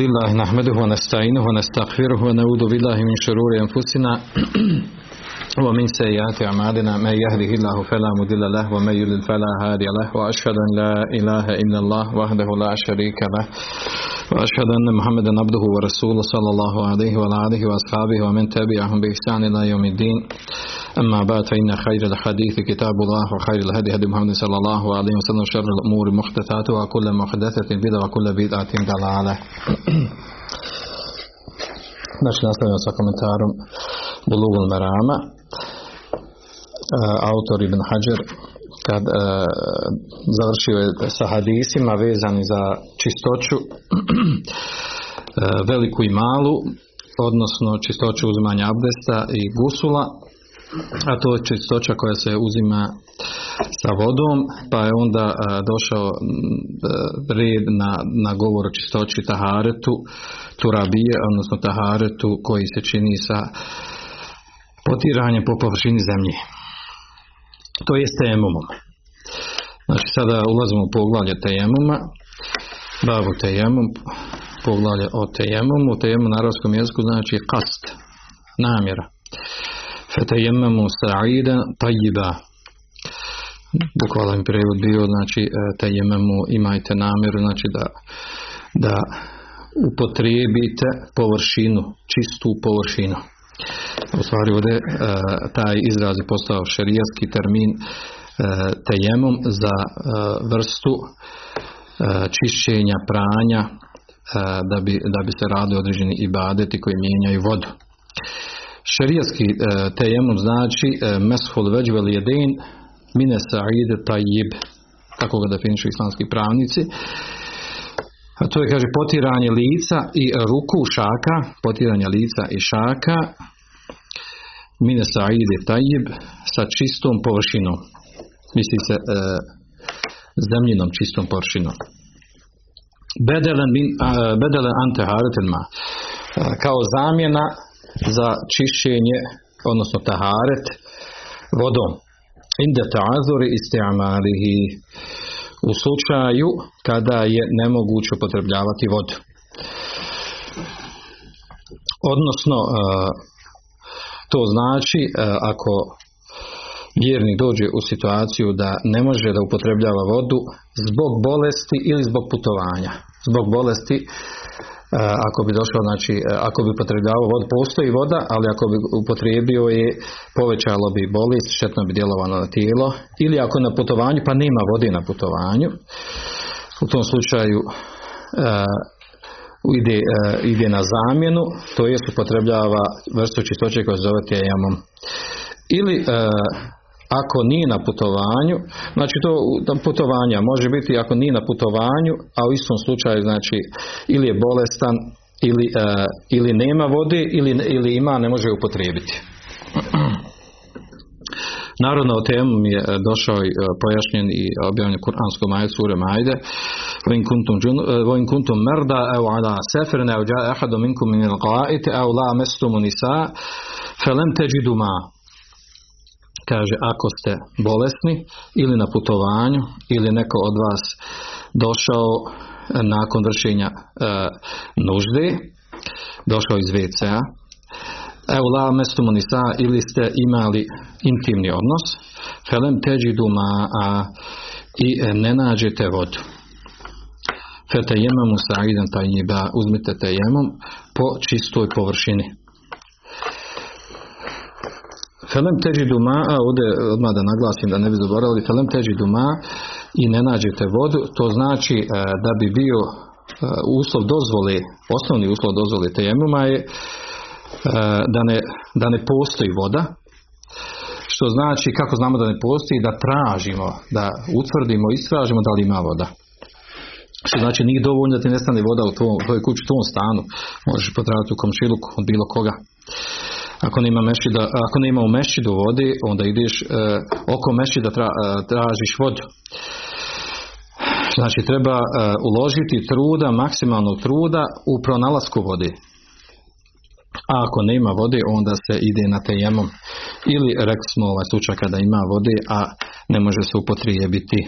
لله نحمده ونستعينه ونستغفره ونعوذ بالله من شرور أنفسنا ومن سيئات أعمالنا من يهده الله فلا مضل له ومن يضلل فلا هادي له وأشهد أن لا إله إلا الله وحده لا شريك له وأشهد أن محمدا عبده ورسوله صلى الله عليه وعلى آله وأصحابه ومن تبعهم بإحسان إلى يوم الدين. أما بعد فإن خير الحديث كتاب الله وخير الهدي هدي محمد صلى الله عليه وسلم وشر الأمور محدثاتها وكل محدثة بدعة وكل بدعة ضلالة. Znači nastavljamo sa komentarom Bulugul Merama autor Ibn Hajar kad e, završio je sa hadisima vezani za čistoću e, veliku i malu odnosno čistoću uzimanja abdesta i gusula a to je čistoća koja se uzima sa vodom, pa je onda a, došao red na, na govor o čistoći taharetu, turabije, odnosno taharetu koji se čini sa potiranjem po površini zemlje. To je tejemumom. Znači sada ulazimo u poglavlje tejemuma, babu tejemum, poglavlje o tejemumu, tejemum na arabskom jeziku znači kast, namjera. Fetejememu sa'ida tajiba. Bukvalan prevod bio, znači tejememu imajte namjeru, znači da, da upotrijebite površinu, čistu površinu. U stvari ovdje e, taj izraz je postao šerijski termin e, tejemom za e, vrstu čišćenja, pranja da bi, da bi se radi određeni ibadeti koji mijenjaju vodu. Šerijski e, tejemom znači meshul veđvel jedin mine sa'ide tajib kako ga definišu islamski pravnici a to je kaže potiranje lica i ruku šaka potiranje lica i šaka mine sa'ide tajib sa čistom površinom misli se e, zemljinom čistom površinom bedelen, min, a, bedelen ante haretelma kao zamjena za čišćenje, odnosno taharet vodom. Inde ta'azuri isti'amalihi u slučaju kada je nemoguće upotrebljavati vodu. Odnosno, to znači ako vjernik dođe u situaciju da ne može da upotrebljava vodu zbog bolesti ili zbog putovanja. Zbog bolesti ako bi došao, znači, ako bi upotrebljavao vodu, postoji voda, ali ako bi upotrijebio je, povećalo bi bolest, štetno bi djelovalo na tijelo, ili ako na putovanju, pa nema vode na putovanju, u tom slučaju ide, uh, ide na zamjenu, to jest upotrebljava vrstu čistoće koja se zove tejamom. Ili uh, ako nije na putovanju, znači to putovanja može biti ako nije na putovanju, a u istom slučaju znači ili je bolestan ili, uh, ili nema vode ili, ili ima, ne može upotrijebiti. Naravno, o temu je e, došao i e, pojašnjen i e, objavljen kuranskom majet sure Maide. Vojn kuntum merda, evo ala seferin, na dža ehadu minkum min il qaid, evo la mestumu nisa, felem teđidu ma kaže ako ste bolesni ili na putovanju ili neko od vas došao nakon vršenja e, nužde došao iz WC-a evo la mestumu nisa ili ste imali intimni odnos. Felem teđidu a i ne nađete vodu. Fetejememu sa'idan tajiba uzmite tejemom po čistoj površini. Felem teđi duma, a ovdje odmah da naglasim da ne bi zaboravili, felem teđi duma i ne nađete vodu, to znači e, da bi bio e, uslov dozvoli, osnovni uslov dozvoli tejemuma je e, da, ne, da ne postoji voda, što znači kako znamo da ne postoji, da tražimo, da utvrdimo, istražimo da li ima voda. Što znači nije dovoljno da ti nestane voda u tvojoj, tvoj kući, u tvom stanu, možeš potražiti u komšiluku od bilo koga. Ako nema mešida, ako nema u mešidu vodi, onda ideš e, oko mešida tra, e, tražiš vodu. Znači treba e, uložiti truda, maksimalnog truda u pronalasku vode. A ako nema vode, onda se ide na tejemom. Ili rekli smo ovaj slučaj kada ima vode, a ne može se upotrijebiti.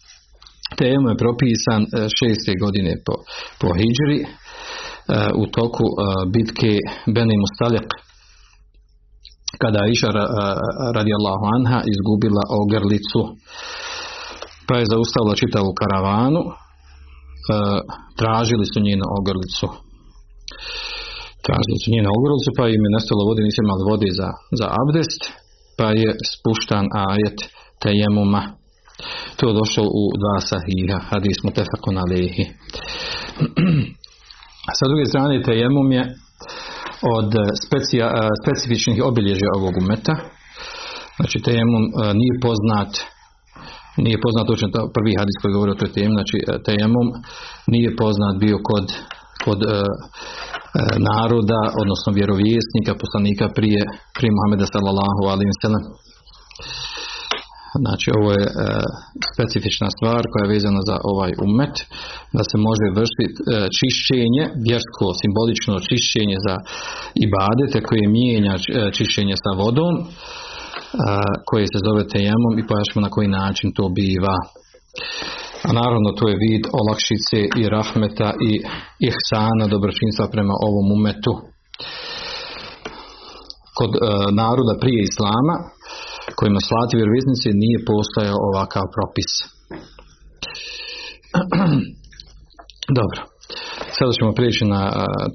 Tejemum je propisan šeste godine po, po Hidžri u toku bitke Beni Mustalek kada je Iša radijallahu anha izgubila ogrlicu pa je zaustavila čitavu karavanu tražili su njenu ogrlicu tražili su njenu ogrlicu pa im je nestalo vode nisu imali vode za, za abdest pa je spuštan ajet tejemuma. To je došlo u dva sahiha hadis mutefakun alehi. Sa druge strane tejemum je od specija, specifičnih obilježja ovog umeta. Znači tejemum nije poznat nije poznat točno prvi hadis koji govori o toj temi, znači tejemum nije poznat bio kod, kod e, e, naroda, odnosno vjerovjesnika, poslanika prije, prije Muhammeda sallallahu alaihi sallam. Znači ovo je e, specifična stvar koja je vezana za ovaj umet, da se može vršiti e, čišćenje, vjersko, simbolično čišćenje za ibadete koje mijenja čišćenje sa vodom, koje se zove tejemom i pojašnjamo na koji način to biva. A naravno to je vid olakšice i rahmeta i ihsana dobročinstva prema ovom umetu. Kod e, naroda prije Islama kojima slati vjerovjesnici nije postojao ovakav propis. Dobro. Sada ćemo prijeći na,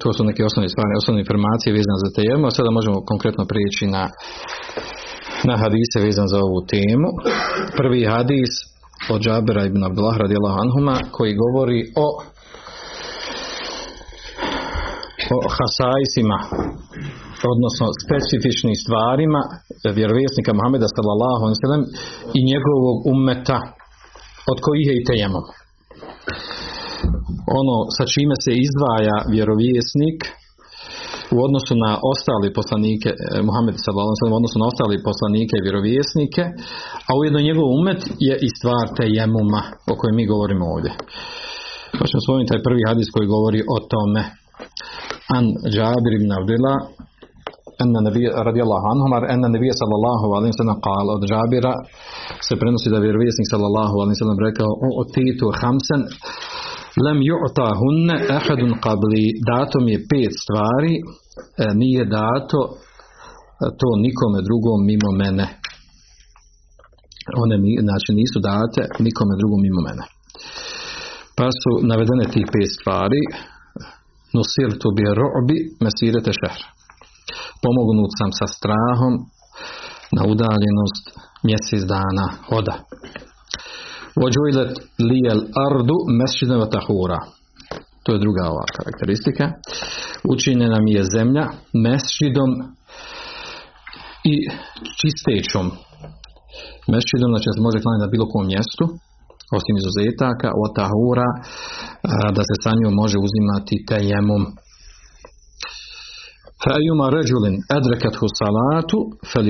to su neke osnovne stvari, osnovne informacije vezane za temu, a sada možemo konkretno prijeći na na hadise vezan za ovu temu. Prvi hadis od Džabera ibn Abdullah radijallahu anhuma koji govori o o hasajsima odnosno specifičnim stvarima vjerovjesnika Muhameda sallallahu alejhi i njegovog ummeta od kojih je i tejemom. Ono sa čime se izdvaja vjerovjesnik u odnosu na ostale poslanike eh, Muhammed sallallahu u odnosu na ostale poslanike i vjerovjesnike, a ujedno njegov umet je i stvar jemuma o kojem mi govorimo ovdje. Pa ćemo svojim taj prvi hadis koji govori o tome. An Jabir ibn Abdullah anna nabi radijallahu anhu anna nabi sallallahu alejhi ve sellem qala od Jabira se prenosi da vjerovjesnik sallallahu alejhi ve sellem rekao hamsan Lem ju'ta hunne ahadun qabli dato mi je pet stvari e, nije dato e, to nikome drugom mimo mene. One znači nisu date nikome drugom mimo mene. Pa su navedene tih pet stvari nusirtu bi ro'bi mesirete šehr. Pomognut sam sa strahom na udaljenost mjesec dana hoda. Vođujlet lijel ardu mesčideva tahura. To je druga ova karakteristika. Učinjena mi je zemlja mesčidom i čistećom. Mesčidom znači se može klaniti na bilo kom mjestu, osim izuzetaka, od tahura, da se sa njom može uzimati tejemom. Fa'juma ređulin edrekat hu salatu fel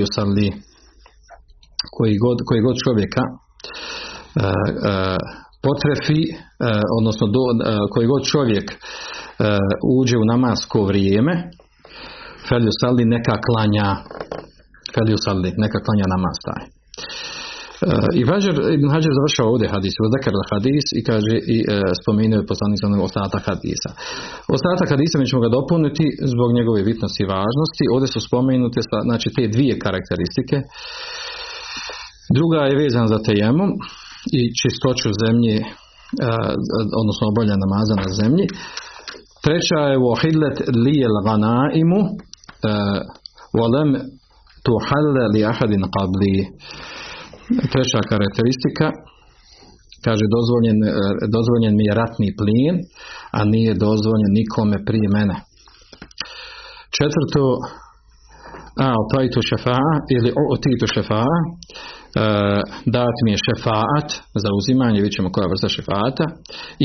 koji god, koji god čovjeka E, e, potrefi, e, odnosno do, koji god čovjek uđe u namasko vrijeme, felju neka klanja, felju neka klanja namaz taj. I Hajar, Ibn Hajar završava ovdje hadis, zakar hadis i kaže i e, spomenuo je poslanik ostatak hadisa. Ostatak hadisa mi ćemo ga dopuniti zbog njegove bitnosti i važnosti. Ovdje su spomenute znači te dvije karakteristike. Druga je vezana za tejemom, i čistoću zemlje, odnosno obolja namaza na zemlji. Treća je lijel ganaimu volem tuhalle li ahadin qabli. Treća karakteristika kaže dozvoljen, dozvoljen mi je ratni plin, a nije dozvoljen nikome prije mene. Četvrto, a tajtu šefa'a ili o titu šefa'a E, dat mi je šefaat za uzimanje, vidjet ćemo koja vrsta šefata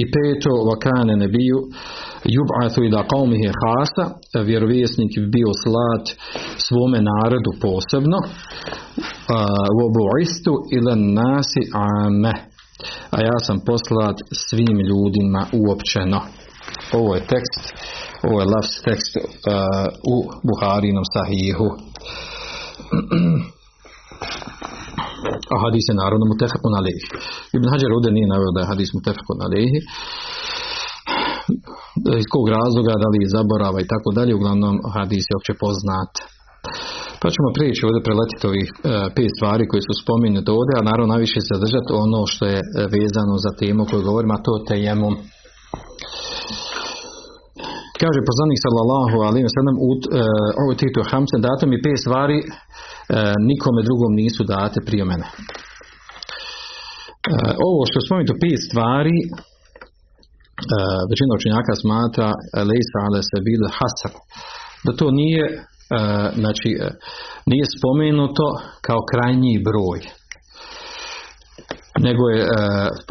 i peto vakane nebiju jub'atu ila qaumihi hasa vjerovjesnik bi bio slat svome narodu posebno. U obu'istu ila nasi ame. A ja sam poslat svim ljudima uopćeno. Ovo je tekst ovo je lafs tekst uh, u Buharinom sahihu A hadis je naravno mutefakun alihi. Ibn Hajar ovdje nije naveo da je hadis mutefakun alihi. Iz kog razloga, da li zaborava i tako dalje, uglavnom hadis je opće poznat. Pa ćemo prijeći ovdje preletiti ovih e, pet stvari koje su spominute ovdje, a naravno najviše se zadržati ono što je e, vezano za temu koju govorimo, a to je tejemom. Kaže poslanik sallallahu alaihi wa sallam u ovo titu hamsen dato mi pet stvari e, nikome drugom nisu date prije mene. E, ovo što spomenuto pet stvari e, većina učenjaka smatra lejsa ale se bil hasan da to nije znači nije spomenuto kao krajnji broj nego je e,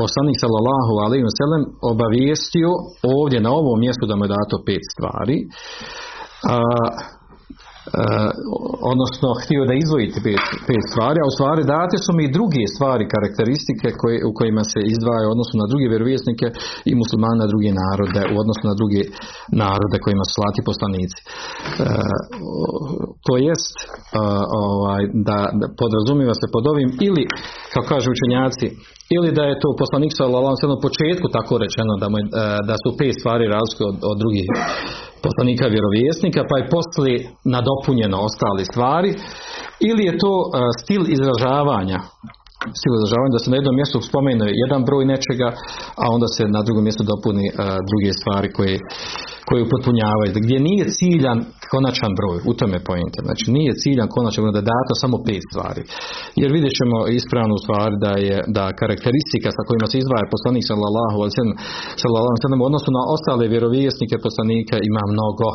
poslanik sallallahu alejhi ve sellem obavijestio ovdje na ovom mjestu da mu je dato pet stvari. A, odnosno htio da izdvojite pet, pet stvari, a u stvari date su mi i druge stvari, karakteristike koje, u kojima se izdvaja odnosno na druge vjerovjesnike i muslimane na druge narode, u odnosu na druge narode kojima su slati poslanici. Uh, to jest uh, ovaj, da, da podrazumiva se pod ovim ili, kao kažu učenjaci, ili da je to poslanik alejhi u početku tako rečeno da, mu, da su pet stvari razlike od, od drugih poslanika vjerovjesnika, pa je poslije nadopunjeno ostale stvari, ili je to uh, stil izražavanja stil da se na jednom mjestu spomene jedan broj nečega, a onda se na drugom mjestu dopuni uh, druge stvari koje, koje upotpunjavaju. Gdje nije ciljan konačan broj, u tome pojente. Znači nije ciljan konačan broj da je samo pet stvari. Jer vidjet ćemo ispravnu stvar da je da karakteristika sa kojima se izdvaja poslanik sallallahu alejhi ve u odnosu na ostale vjerovjesnike poslanika ima mnogo.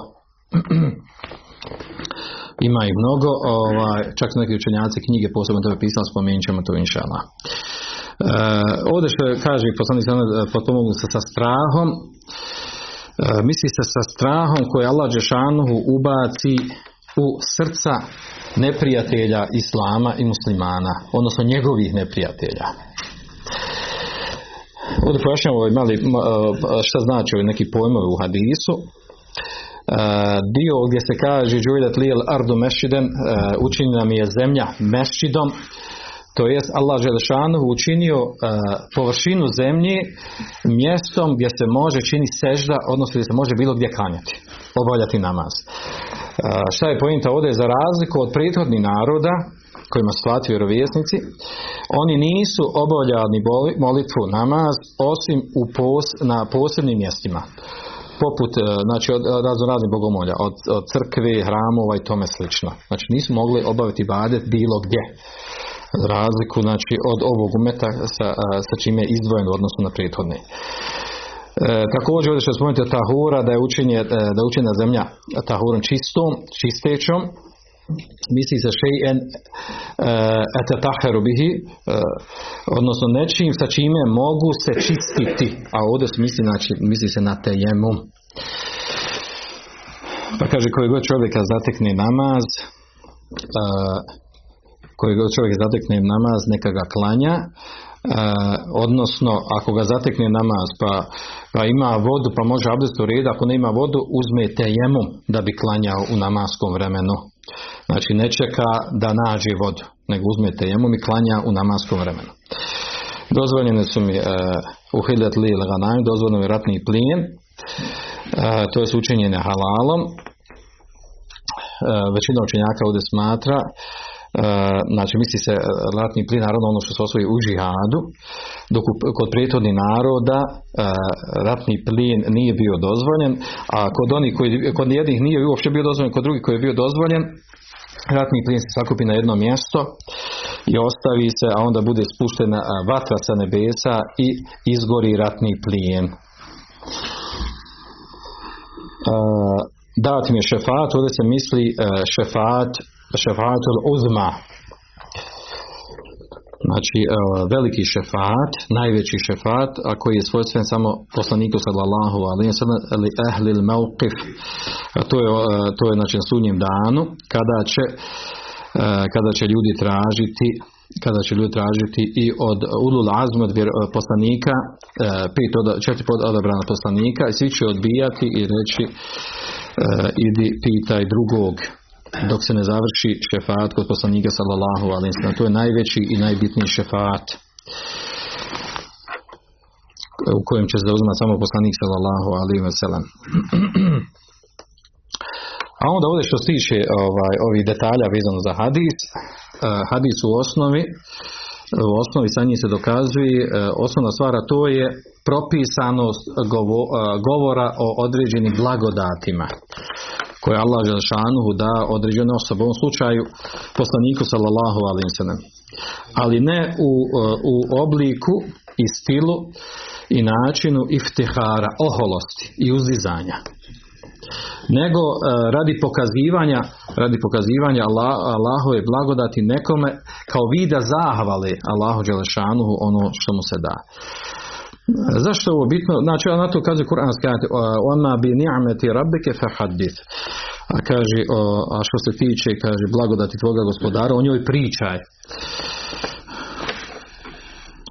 Ima ih mnogo, ovaj, čak su neki učenjaci knjige posebno to pisali, spomenut ćemo to inšala. E, ovdje što kaže poslanik potpomognu se sa strahom, E, misli se sa strahom koje Allah Đešanuhu ubaci u srca neprijatelja Islama i muslimana, odnosno njegovih neprijatelja. Ovdje pojašnjamo ovaj mali, šta znači ovaj neki pojmovi u hadisu. E, dio gdje se kaže Džujdat lijel ardu mešiden, učinjena mi je zemlja mešidom, to jest Allah Želešanu učinio uh, površinu zemlje mjestom gdje se može čini sežda, odnosno gdje se može bilo gdje klanjati, obavljati namaz. Šta je pojenta ovdje? Za razliku od prethodnih naroda kojima su vjerovjesnici, oni nisu obavljali molitvu namaz osim u pos, na posebnim mjestima poput uh, znači od razno raznih bogomolja, od, od crkve, hramova i tome slično. Znači nisu mogli obaviti badet bilo gdje razliku znači, od ovog umeta sa, sa čime je izdvojen u odnosu na prethodne. E, također ovdje što spomenuti tahura da je učenje, e, da je učena zemlja tahurom čistom, čistećom misli se šejen etetaheru bihi e, odnosno nečim sa čime mogu se čistiti. A ovdje se misli, znači, misli se na tejemum pa kaže koji god čovjeka zatekne namaz uh, koji čovjek zatekne namaz neka ga klanja e, odnosno ako ga zatekne namaz pa, pa ima vodu pa može abdest u redu ako ne ima vodu uzme tejemu da bi klanjao u namaskom vremenu znači ne čeka da nađe vodu nego uzme tejemu i klanja u namaskom vremenu. Dozvoljene su mi uh, u hiljat li dozvoljeno je ratni plijen uh, to je učenje halalom. Uh, većina učenjaka ovdje smatra znači misli se e, ratni plin, naravno ono što se osvoji u džihadu, dok kod prethodnih naroda e, ratni plin nije bio dozvoljen, a kod onih koji, kod jednih nije uopće bio dozvoljen, kod drugih koji je bio dozvoljen, ratni plin se sakupi na jedno mjesto i ostavi se, a onda bude spuštena vatra sa nebesa i izgori ratni plijen. Mi je šefat, ovdje se misli šefat šefaatul uzma znači e, veliki šefat najveći šefat a koji je svojstven samo poslaniku sallallahu alaihi ali ehlil mauqif to je, e, to je znači na sudnjem danu kada će e, kada će ljudi tražiti kada će ljudi tražiti i od ulul azma od poslanika pet od, četiri odabrana poslanika i svi će odbijati i reći idi pitaj drugog dok se ne završi šefat kod poslanika sallallahu alaihi To je najveći i najbitniji šefat u kojem će se zauzimati samo poslanik sallallahu alaihi wasallam. A onda ovdje što se tiče ovaj, ovih detalja vezano za hadis, uh, hadis u osnovi, u osnovi sa njim se dokazuje, uh, osnovna stvar, to je propisanost uh, govora o određenim blagodatima koje Allah Želešanuhu da određene osobe, u ovom slučaju poslaniku sallallahu alaihi wasallam. Ali ne u, u obliku i stilu i načinu iftihara, oholosti i uzdizanja nego e, radi pokazivanja radi pokazivanja Allah, Allahove blagodati nekome kao vida zahvale Allahu Đelešanuhu ono što mu se da. Zašto je ovo bitno? Znači, na to kaže Kur'anski ajat, ona bi ni'ameti rabbike fahadith. A kaže, a što se tiče, kaže, blagodati tvoga gospodara, o njoj pričaj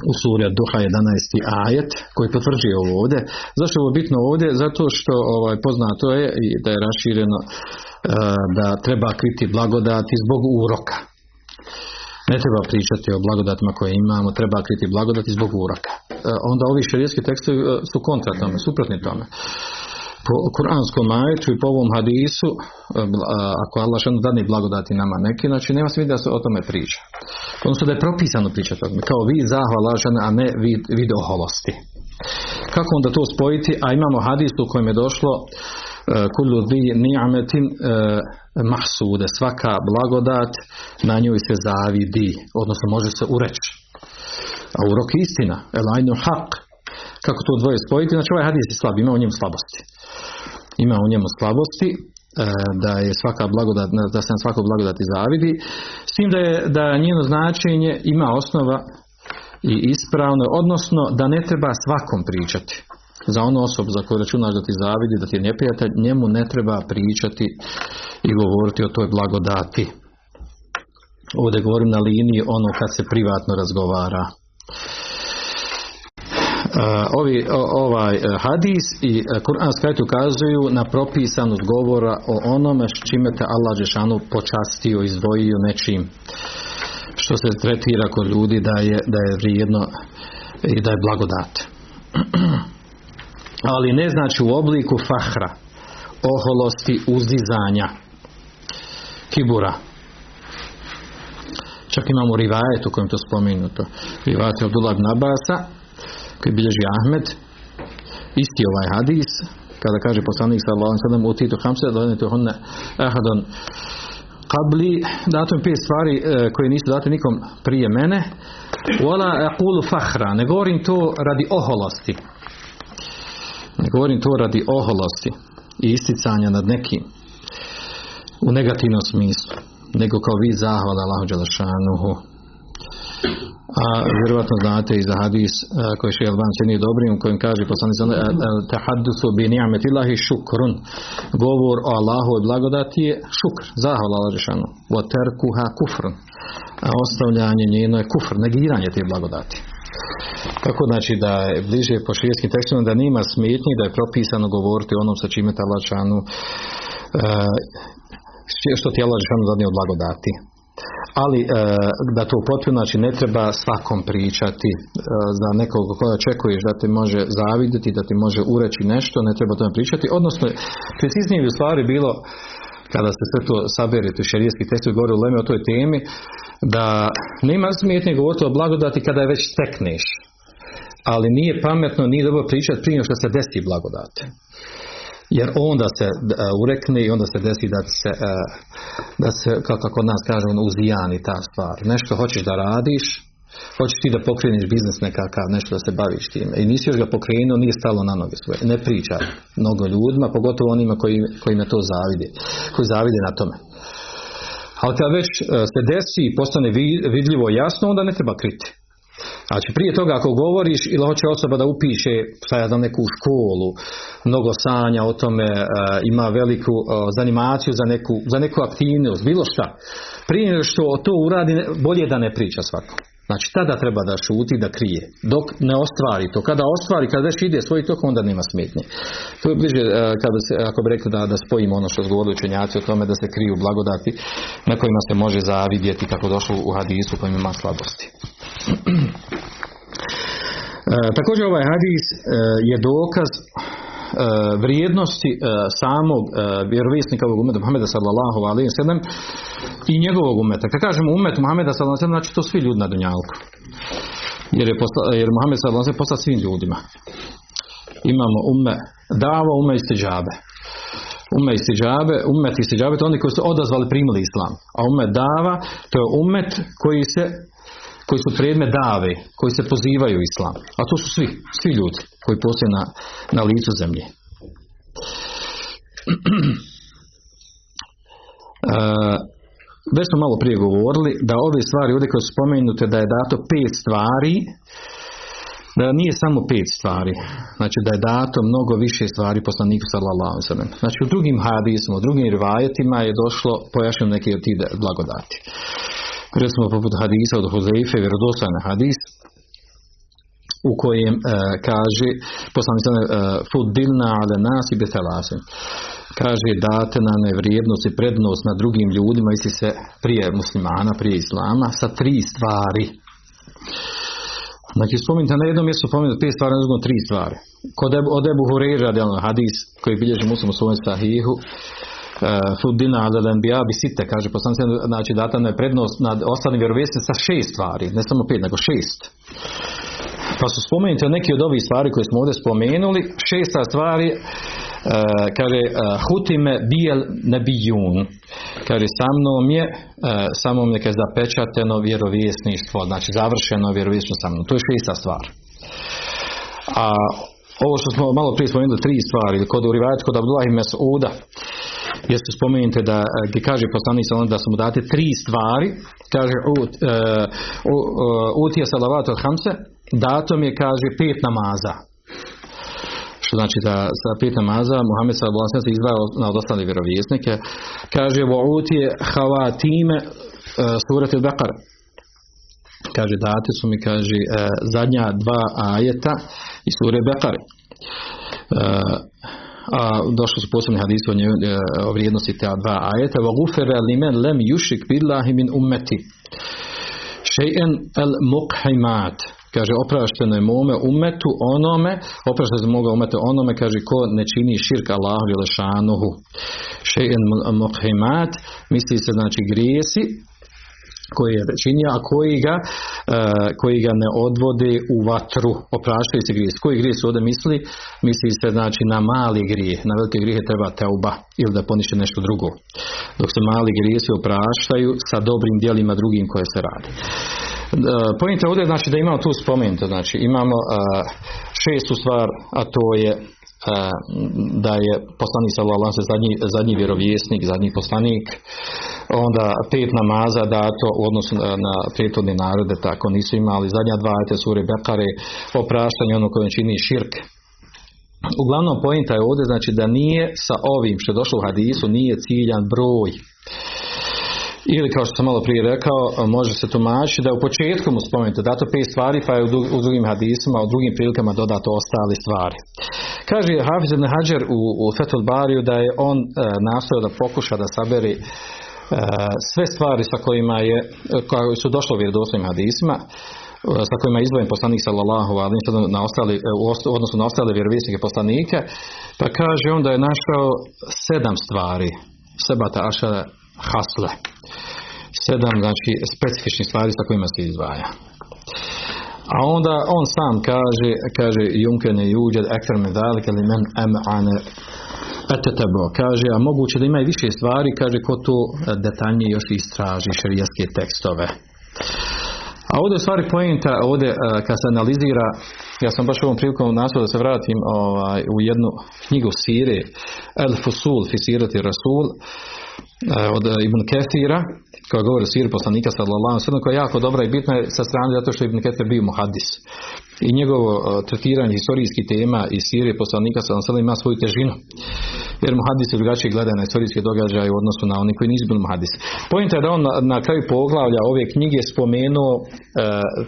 u suri Duha 11. ajet koji potvrđuje ovo ovdje. Zašto je ovo bitno ovdje? Zato što ovaj, poznato je i da je rašireno e, da treba kriti blagodati zbog uroka. Ne treba pričati o blagodatima koje imamo, treba kriti blagodati zbog uroka. E, onda ovi šerijetski tekstovi e, su kontra tome, suprotni tome po kuranskom majetu i po ovom hadisu, ako Allah što dani blagodati nama neki, znači nema smisla da se o tome priča. Odnosno da je propisano pričati o tome, kao vid zahvala a ne vid, vid oholosti. Kako onda to spojiti? A imamo hadis u kojem je došlo e, kullu di ni'ametin e, mahsude, svaka blagodat na njoj se zavidi, odnosno može se ureći. A urok istina, elajnu haq, kako to dvoje spojiti, znači ovaj hadis je slab, ima u njemu slabosti ima u njemu slabosti, e, da je svaka blagodat, da se na svakog blagodati zavidi, s tim da je da njeno značenje ima osnova i ispravno, odnosno da ne treba svakom pričati. Za onu osobu za koju računaš da ti zavidi, da ti je neprijatelj, njemu ne treba pričati i govoriti o toj blagodati. Ovdje govorim na liniji ono kad se privatno razgovara. Uh, ovi, ovaj uh, hadis i uh, kuranski ajet ukazuju na propisanost govora o onome s čime te Allah Žešanu počastio, izdvojio nečim što se tretira kod ljudi da je, da je vrijedno i da je blagodat. Ali ne znači u obliku fahra, oholosti, uzdizanja, kibura. Čak imamo rivajet u kojem to spomenuto. Rivajet je Abdullah ibn koji bilježi Ahmed isti ovaj hadis kada kaže poslanik sallallahu alejhi ve sellem utitu khamsa donete hunna ahadun qabli dato pet stvari e, koje nisu date nikom prije mene wala aqulu fakhra ne govorim to radi oholosti ne govorim to radi oholosti i isticanja nad nekim u negativnom smislu nego kao vi zahvala Allahu dželešanuhu a vjerovatno znate i za hadis koji še Alban nije dobrim u kojem kaže poslanik tahaddusu bi ni'metillahi šukrun. Govor o Allahu i blagodati je šukr, zahvala Allah wa terkuha kufrun. A ostavljanje njeno je kufr, negiranje te blagodati tako znači da je bliže po širijskim tekstima da nima smetnji da je propisano govoriti onom sa čime ta Allah što ti Allah zadnje od blagodati ali e, da to potpuno znači ne treba svakom pričati e, za nekog koga očekuješ da ti može zavidjeti, da ti može ureći nešto, ne treba tome pričati, odnosno preciznije bi u stvari bilo kada se sve to sabere, tu šerijski tekstovi govori u Leme o toj temi, da nema smetnje govoriti o blagodati kada je već stekneš. Ali nije pametno, nije dobro pričati prije što se desi blagodat jer onda se uh, urekne i onda se desi da se, uh, da se kako kod nas kažu, uzijani ta stvar. Nešto hoćeš da radiš, hoćeš ti da pokreniš biznis nekakav, nešto da se baviš time. I nisi još ga pokrenuo, nije stalo na noge svoje. Ne priča mnogo ljudima, pogotovo onima koji, kojima to zavide, koji zavide na tome. Ali kad već uh, se desi i postane vidljivo jasno, onda ne treba kriti. Znači prije toga ako govoriš ili hoće osoba da upiše šta ja neku školu, mnogo sanja o tome, e, ima veliku uh, zanimaciju za neku, za neku aktivnost, bilo šta. Prije što to uradi, bolje da ne priča svako. Znači tada treba da šuti, da krije. Dok ne ostvari to. Kada ostvari, kada već ide svoj tok, onda nema smetnje. To je bliže, e, kada se, ako bi rekli da, da spojimo ono što su učenjaci o tome da se kriju blagodati na kojima se može zavidjeti kako došlo u hadisu kojim ima slabosti. E, također ovaj hadis e, je dokaz e, vrijednosti e, samog vjerovjesnika ovog umeta Muhameda sallallahu alaihi sallam i njegovog umeta. Kad kažemo umet Muhameda sallallahu alaihi znači to svi ljudi na dunjalku. Jer je, posla, jer Muhammed sallallahu alaihi poslao svim ljudima. Imamo ume dava, ume istiđabe. Ume istiđabe, umet istiđabe, to oni koji su odazvali primili islam. A umet dava, to je umet koji se koji su predmet dave, koji se pozivaju islam. A to su svi, svi ljudi koji postoje na, na licu zemlje. E, već smo malo prije govorili da ove stvari ovdje koje su spomenute da je dato pet stvari da nije samo pet stvari, znači da je dato mnogo više stvari poslaniku sallallahu alejhi Znači u drugim hadisima, u drugim rivajetima je došlo pojašnjeno neke od tih blagodati recimo poput hadisa od Huzeife, vjerodostojan hadis, u kojem e, kaže poslanik e, fudilna ale nas i betelasim kaže date nam je vrijednost i prednost na drugim ljudima isti se prije muslimana, prije islama sa tri stvari. Znači spominjte na jednom mjestu spominjate pet stvari, na tri stvari. Kod od Ebu hadis koji bilježi muslim u sahihu Eh, Fudina al bi site, kaže poslanik, znači data je prednost nad ostalim vjerovjesnicima sa šest stvari, ne samo pet, nego šest. Pa su spomenuti neki od ovih stvari koje smo ovdje spomenuli, šesta stvari uh, kaže uh, hutime bijel nebijun kaže sa mnom je sa mnom je kaže zapečateno vjerovjesništvo znači završeno vjerovjesništvo sa mnom. To je šesta stvar. A ovo što smo malo prije spomenuli tri stvari kod u kod Abdullah i Mes'uda jeste spomenute da e, gdje kaže poslanik da su mu date tri stvari. Kaže ut, uh, utija salavat od hamse datom je kaže pet namaza. Što znači da za pet namaza Muhammed sallallahu se izdvajao na od ostale vjerovjesnike. Kaže vo utije havatime uh, surat al kaže date su mi kaže zadnja dva ajeta iz sure Bekare a došli su posebni hadisi o, e, o vrijednosti te dva ajeta. Wa gufera limen lem yushrik billahi min ummeti shay'an al muqhimat kaže oprašteno je mome umetu onome oprašteno je moga umeta onome kaže ko ne čini širk Allahu ili šanuhu shay'an muqhimat misli se znači grijesi koji je činio, a koji ga, uh, koji ga ne odvode u vatru, opraštaju se grijeh. Koji grijeh se ovdje misli? Misli se znači na mali grijeh, na velike grijehe treba teuba ili da poniše nešto drugo. Dok se mali grijeh se opraštaju sa dobrim djelima drugim koje se radi. Uh, Pojenta ovdje znači da imamo tu spomenuto, znači imamo uh, šestu stvar, a to je da je poslanik sallallahu zadnji, zadnji vjerovjesnik, zadnji poslanik, onda pet namaza dato u odnosu na prethodne narode, tako nisu imali zadnja dva ajte sure Bekare, opraštanje ono koje čini širk. Uglavnom pojenta je ovdje znači da nije sa ovim što je došlo u hadisu nije ciljan broj ili kao što sam malo prije rekao, može se tumačiti da u početku mu spomenuto dato pet stvari, pa je u drugim hadisima, u drugim prilikama dodato ostale stvari. Kaže Hafiz ibn Hajar u, u Fethul Bariju da je on e, nastojao da pokuša da saberi e, sve stvari sa kojima je, koje su došle u vjerodostojnim hadisima, e, sa kojima je izvojen poslanik sallallahu alejhi na ostali e, u odnosu na ostale vjerovjesnike poslanike, pa kaže on da je našao sedam stvari, sebata ašara hasle. Sedam, znači, specifičnih stvari sa kojima se izdvaja. A onda on sam kaže, kaže, ne juđed ekfer medalik ili men em ane etetebo. Kaže, a moguće da ima i više stvari, kaže, ko to detaljnije još istraži šerijaske tekstove. A ovdje u stvari pojenta, ovdje e, kad se analizira, ja sam baš ovom prilikom nastavio da se vratim ovaj, u jednu knjigu Sire, El Fusul, Fisirati Rasul, E, od e, Ibn Kefira koja govori o siru poslanika sallallahu alejhi koja je jako dobra i bitna sa strane zato što je Ibn Kefir bio muhaddis. I njegovo uh, tretiranje historijskih tema i sire poslanika sallallahu alejhi ima svoju težinu. Jer muhadisi drugačije gledaju na istorijske događaje u odnosu na oni koji nisu bili muhadisi. Pojenta je da on na, kraju poglavlja ove knjige spomenuo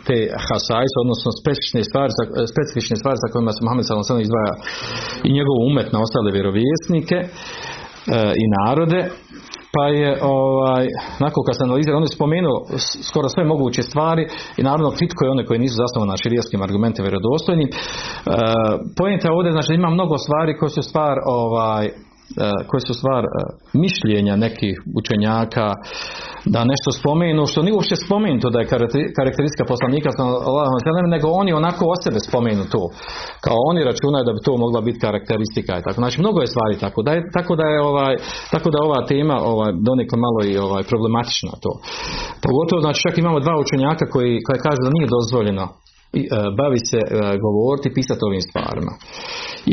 te hasajs, odnosno specifične stvari, specifične stvari sa kojima se Muhammed sallallahu izdvaja i njegov umet na ostale vjerovjesnike i narode pa je ovaj, nakon kad se analizira, on je spomenuo skoro sve moguće stvari i naravno kritikuje one koje nisu zasnovane na širijskim argumentima vjerodostojnim. E, Pojenta je ovdje, znači ima mnogo stvari koje su stvar ovaj, koje su stvar e, mišljenja nekih učenjaka da nešto spomenu što nije uopće spomenuto da je karakteristika poslanika nego oni onako o sebe spomenu to. Kao oni računaju da bi to mogla biti karakteristika tako. Znači mnogo je stvari tako. Da je, tako da je ovaj tako da ova tema ovaj donekle malo i ovaj problematična to. Pogotovo znači čak imamo dva učenjaka koji, koji kažu da nije dozvoljeno e, bavi se govoriti, pisati ovim stvarima.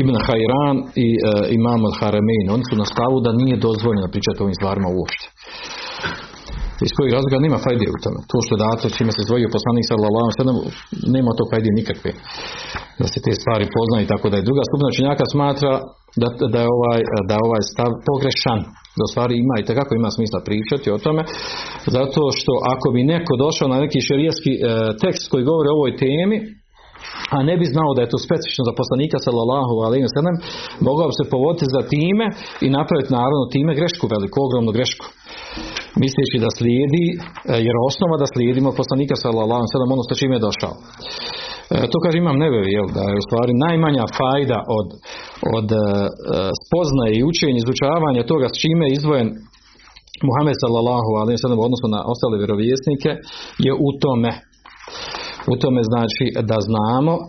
Ibn Hajran i uh, Imam al-Haramein, oni su na stavu da nije dozvoljeno pričati o ovim stvarima uopšte. Iz kojih razloga nema fajde u tome. To što je dato čime se zvojio poslanik sallallahu alejhi nema to fajde nikakve. Da se te stvari poznaju tako da je druga skupina učenjaka smatra da, da, je ovaj, da je ovaj stav pogrešan da stvari ima i takako ima smisla pričati o tome, zato što ako bi neko došao na neki šerijski e, tekst koji govori o ovoj temi, a ne bi znao da je to specifično za poslanika sallallahu alejhi ve sellem, mogao bi se povoditi za time i napraviti naravno time grešku veliku, ogromnu grešku. Misleći da slijedi, e, jer osnova da slijedimo poslanika sallallahu alejhi ve sellem ono sa čime je došao. E, to kaže imam nebevi, jel, da je u stvari najmanja fajda od, od uh, spoznaje i učenja, izučavanja toga s čime je izdvojen Muhammed sallallahu alejhi ve sellem u odnosu na ostale vjerovjesnike je u tome u tome znači da znamo e,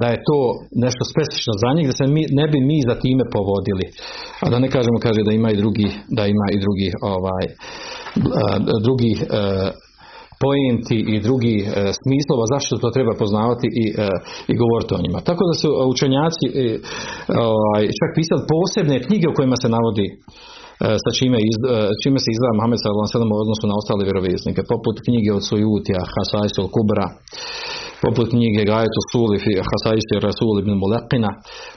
da je to nešto specifično za njih, da se mi, ne bi mi za time povodili. A da ne kažemo, kaže da ima i drugi, da ima i drugi ovaj, drugi e, poenti i drugi e, smislova zašto to treba poznavati i, i govoriti o njima. Tako da su učenjaci ovaj, čak pisali posebne knjige u kojima se navodi E, sa čime, iz, e, čime se izdvaja Muhammed sallallahu u odnosu na ostale vjerovjesnike, poput knjige od Sujutija, Hasaisul Kubra, poput knjige Gajetu Suli Hasaisu Rasul ibn Mulekina,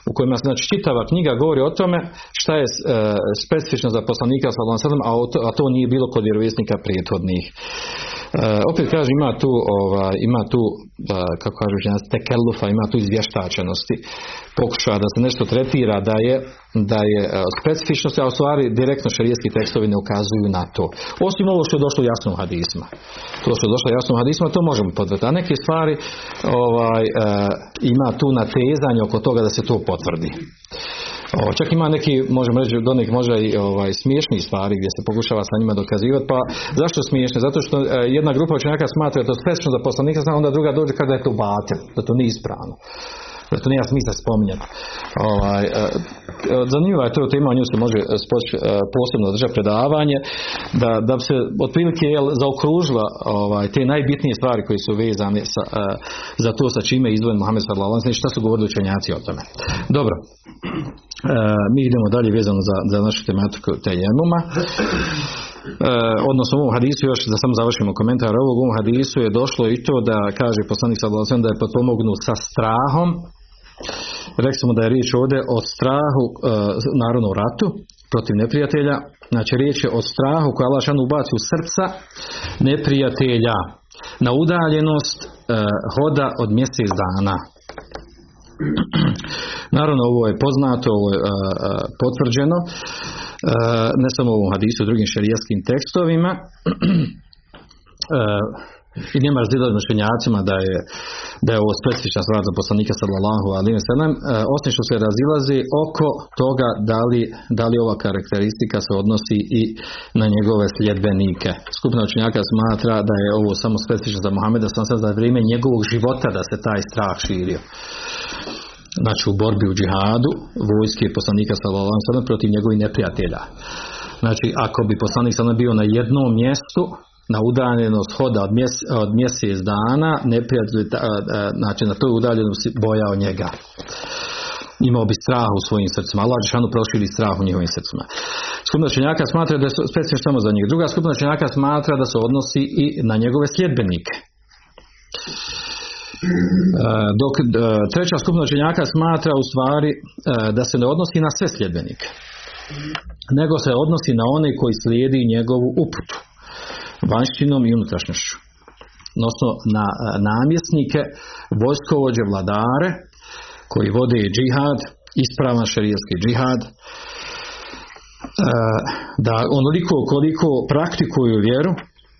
u kojima znači čitava knjiga govori o tome šta je e, specifično za poslanika sallallahu a, a to nije bilo kod vjerovjesnika prethodnih. opet kaže ima tu ovaj, ima tu kako kažu tekelufa, ima tu izvještačenosti pokušaja da se nešto tretira da je da je specifičnost, a u stvari direktno šarijetski tekstovi ne ukazuju na to. Osim ovo što je došlo u hadisma. To što je došlo u hadisma, to možemo potvrditi. A neke stvari ovaj, e, ima tu natezanje oko toga da se to potvrdi. O, čak ima neki, možemo reći, do nekih možda i ovaj, smiješni stvari gdje se pokušava sa njima dokazivati. Pa zašto smiješne? Zato što e, jedna grupa učenjaka smatra da to specifično za poslanika, onda druga dođe kada je to batel, da to nije ispravno to nema smisla spominjati. Ovaj, e, zanimljiva je to tema, o nju se može spoći e, posebno držati predavanje, da, da bi se otprilike zaokružila ovaj, te najbitnije stvari koje su vezane sa, e, za to sa čime je izdvojen Mohamed sallallahu alejhi šta su govorili učenjaci o tome. Dobro. mi idemo dalje vezano za, za našu tematiku tejemuma. E, odnosno u ovom hadisu još da samo završimo komentar ovog u hadisu je došlo i to da kaže poslanik sallallahu da je potpomognu sa strahom Rekli smo da je riječ ovdje o strahu, e, naravno u ratu, protiv neprijatelja. Znači riječ je o strahu koja Allah ubaci u srca neprijatelja na udaljenost e, hoda od mjesec dana. Naravno ovo je poznato, ovo je e, potvrđeno ne samo u ovom hadisu, drugim šerijaskim tekstovima. I nema razdjela mišljenjacima da je, da je ovo specifična stvar za poslanika sallallahu alaihi sallam, e, osim što se razilazi oko toga da li, da li ova karakteristika se odnosi i na njegove sljedbenike. Skupina učenjaka smatra da je ovo samo specifično za Muhameda sam sad za vrijeme njegovog života da se taj strah širio znači u borbi u džihadu vojske poslanika sallallahu protiv njegovih neprijatelja. Znači ako bi poslanik sallallahu bio na jednom mjestu na udaljenost hoda od, mjese, od mjesec dana, neprijatelj, znači na toj udaljenosti bojao njega. Imao bi strah u svojim srcima. Allah Žešanu proširi strah u njihovim srcima. Skupina činjaka smatra da je specifično samo za njih. Druga skupina činjaka smatra da se odnosi i na njegove sljedbenike. E, dok treća skupina činjaka smatra u stvari e, da se ne odnosi na sve sljedbenike. nego se odnosi na one koji slijedi njegovu uputu vanjštinom i unutrašnjošću. Odnosno na namjesnike vojskovođe vladare koji vode džihad ispravan šarijetski džihad da onoliko koliko praktikuju vjeru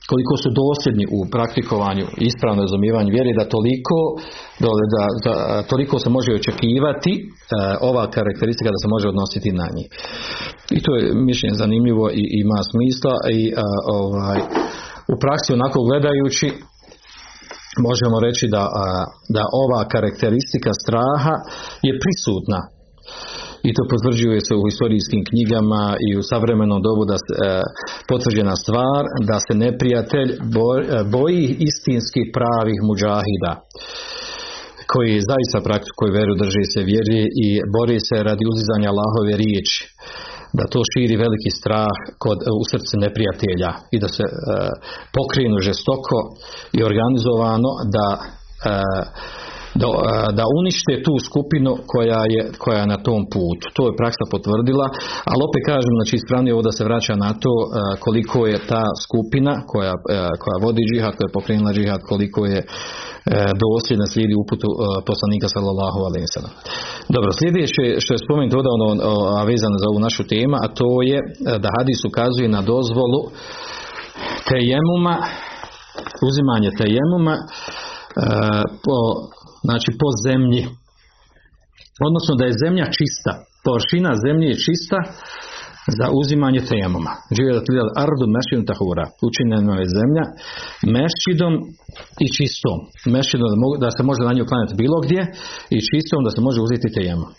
koliko su dosljedni u praktikovanju i ispravnom razumijevanju vjeri da toliko da, da, toliko se može očekivati e, ova karakteristika da se može odnositi na njih. I to je mišljenje zanimljivo i ima smisla i ovaj u praksi onako gledajući možemo reći da, da ova karakteristika straha je prisutna i to potvrđuje se u historijskim knjigama i u savremenom dobu da se, e, potvrđena stvar da se neprijatelj e, boji istinskih pravih muđahida koji zaista praktikuju veru, drži se vjeri i bori se radi uzizanja Allahove riječi da to širi veliki strah kod, u srcu neprijatelja i da se e, pokrinu žestoko i organizovano da e, da, da unište tu skupinu koja je, koja je na tom putu. To je praksa potvrdila, ali opet kažem, znači ispravnije ovo da se vraća na to koliko je ta skupina koja, koja vodi džihad, koja je pokrenula džihad, koliko je dosljedna slijedi uputu poslanika sallallahu alaihi. Dobro, sljedeće što je spomenuto ovdje ono, a vezano za ovu našu temu, a to je da hadis ukazuje na dozvolu tejemuma, uzimanje tejemuma po znači po zemlji. Odnosno da je zemlja čista, površina zemlje je čista za uzimanje tejemoma. Žive da tlijel ardu mešidom tahura. Učinjeno je zemlja mešidom i čistom. Mešidom da se može na nju klanjati bilo gdje i čistom da se može uzeti tejemom.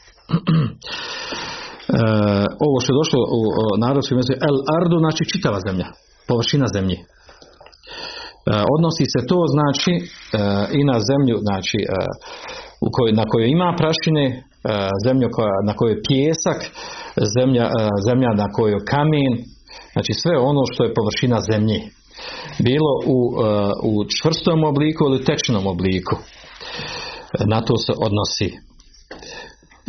E, ovo što je došlo u narodskom jeziku el ardu znači čitava zemlja, površina zemlje. E, odnosi se to znači e, i na zemlju znači e, u kojoj, na kojoj ima prašine, zemlju na kojoj je pjesak, zemlja, zemlja na kojoj je kamen, znači sve ono što je površina zemlje. Bilo u, u čvrstom obliku ili tečnom obliku. Na to se odnosi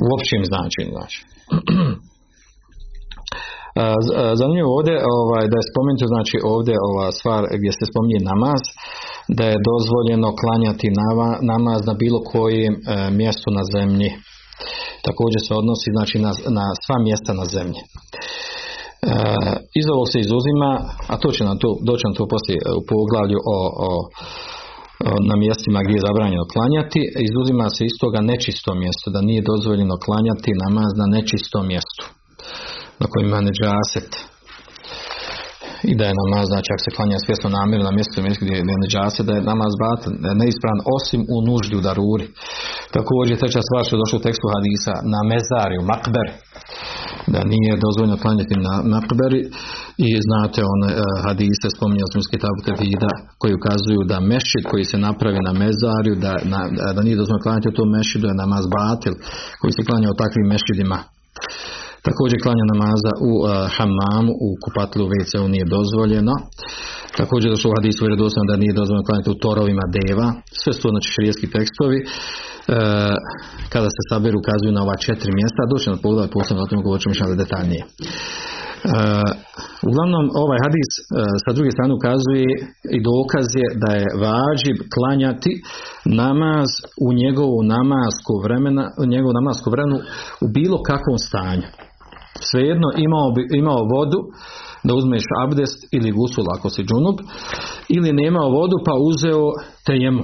u općim značenju. Znači. Zanimljivo ovdje ovaj, da je spomenuto znači ovdje ova stvar gdje se spominje namaz da je dozvoljeno klanjati namaz na bilo kojem e, mjestu na zemlji. Također se odnosi znači na, na sva mjesta na zemlji. E, iz ovog se izuzima, a to će nam to, doći nam to poslije u poglavlju o, o, na mjestima gdje je zabranjeno klanjati, izuzima se iz toga nečisto mjesto, da nije dozvoljeno klanjati namaz na nečistom mjestu na kojima ima neđaset i da je namaz, znači ako se klanja svjesno namjerno na mjestu gdje je neđaset, da je namaz bat neispravan osim u nuždi u daruri. Također treća stvar što je došlo u tekstu hadisa na mezari, u makber, da nije dozvoljeno klanjati na makberi i znate one uh, hadise spominjali smo iz kitabu koji ukazuju da mešid koji se napravi na mezariju da, na, da nije dozvoljeno klanjati u tom mešidu je namaz batil koji se klanja u takvim mešidima Također klanja namaza u uh, hamamu, u kupatlu WC nije dozvoljeno. Također došlo u hadisu vjerodostojno da nije dozvoljeno klanjati u torovima deva. Sve su to znači širijetski tekstovi. E, kada se saberu ukazuju na ova četiri mjesta, doći na pogled posebno o tome govorit ćemo što detaljnije. E, uglavnom ovaj hadis e, sa druge strane ukazuje i dokaz je da je vađib klanjati namaz u njegovu namasku vremena, u njegovu namasku vremenu u bilo kakvom stanju svejedno imao, imao vodu da uzmeš abdest ili gusul ako si džunub ili nemao vodu pa uzeo tejemu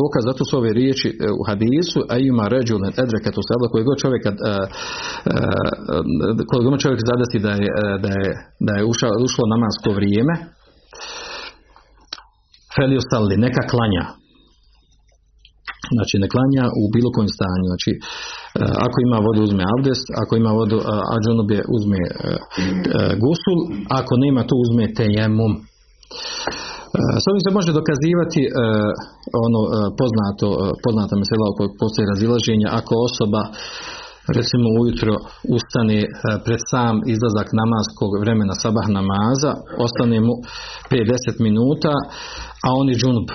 dokaz zato su ove riječi e, u hadisu a ima ređulen edreketu sabla koji god čovjek kad, koji god čovjek zadesi da je, e, da je, da je ušao, ušlo namasko vrijeme felio stalli, neka klanja znači ne klanja u bilo kojem stanju. Znači e, ako ima vodu uzme abdest ako ima vodu a džunube uzme e, e, gusul ako nema to uzme tejemum. S ovim se može dokazivati ono poznato, poznata mesela oko razilaženja. Ako osoba recimo ujutro ustane pred sam izlazak namaskog vremena sabah namaza ostane mu 50 minuta a on je džunub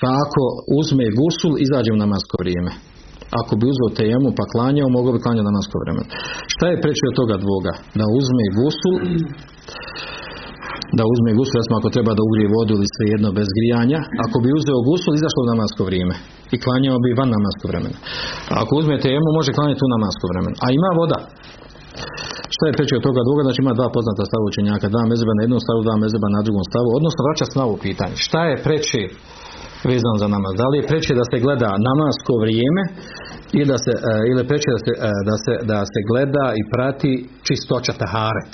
pa ako uzme gusul, izađe u namasko vrijeme. ako bi uzeo tejemu pa klanjao, mogao bi klanjati namasko vremena. Šta je preče od toga dvoga? Da uzme gusul, da uzme gusul, jasno ako treba da ugrije vodu ili svejedno bez grijanja, ako bi uzeo gusul, izašlo u namasko vrijeme i klanjao bi van namasko vremena. Ako uzme tejemu, može klanjati u namasko vremena. A ima voda. Šta je preče od toga dvoga? Znači ima dva poznata stavu učenjaka, dva mezeba na jednom stavu, dva mezeba na drugom stavu, odnosno vraća se na ovo pitanje. Šta je preče vezan za namaz? Da li je preče da se gleda namasko vrijeme ili da se, e, ili preče da se, e, da se, da se gleda i prati čistoća taharet?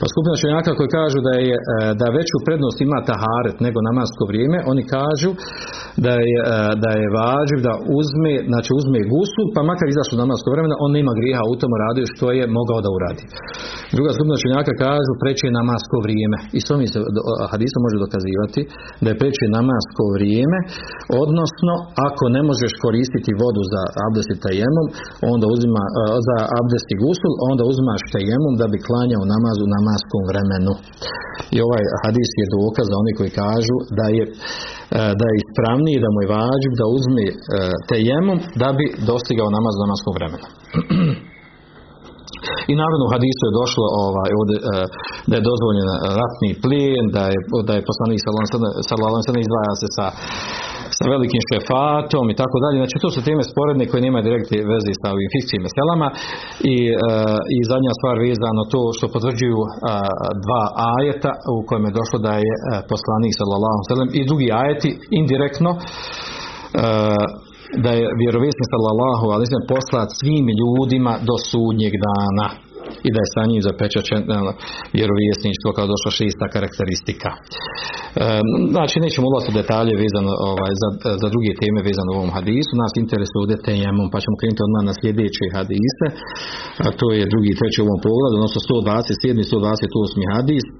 Pa skupina čenjaka koji kažu da je e, da veću prednost ima taharet nego namasko vrijeme, oni kažu da je, e, da je važiv da uzme, znači uzme gusu, pa makar izašlo namasko vremena, on nema griha u tom radu što je mogao da uradi. Druga skupina čenjaka kažu preče namasko vrijeme. I s mi se hadisom može dokazivati da je preče namasko vrijeme, odnosno ako ne možeš koristiti vodu za abdest i tajemom, onda uzima e, za abdest i gusul, onda uzimaš tajemom da bi klanjao namazu namaskom vremenu. I ovaj hadis je dokaz za oni koji kažu da je E, da je ispravniji, da mu je vađib da uzme e, tejemom da bi dostigao namaz namaskom vremena. I naravno u hadisu je došlo ovaj, ovdje, e, da je dozvoljen ratni plijen, da je, da je poslanik sallallahu izdvaja se sa sa velikim šefatom i tako dalje. Znači to su teme sporedne koje nemaju direktne veze sa ovim fikcijim meselama i, e, i zadnja stvar vezano to što potvrđuju e, dva ajeta u kojem je došlo da je e, poslanik sallallahu sallam i drugi ajeti indirektno da je vjerovjesnik sallallahu alejhi poslat svim ljudima do sudnjeg dana i da je sa njim zapečačen vjerovjesništvo kao došla šesta karakteristika. E, znači nećemo ulaziti u detalje vezano ovaj, za, za druge teme vezano u ovom hadisu. Nas interesuje ovdje temom, pa ćemo krenuti odmah na sljedeće hadise. A to je drugi i treći u ovom pogledu, odnosno 127. 128. hadis e,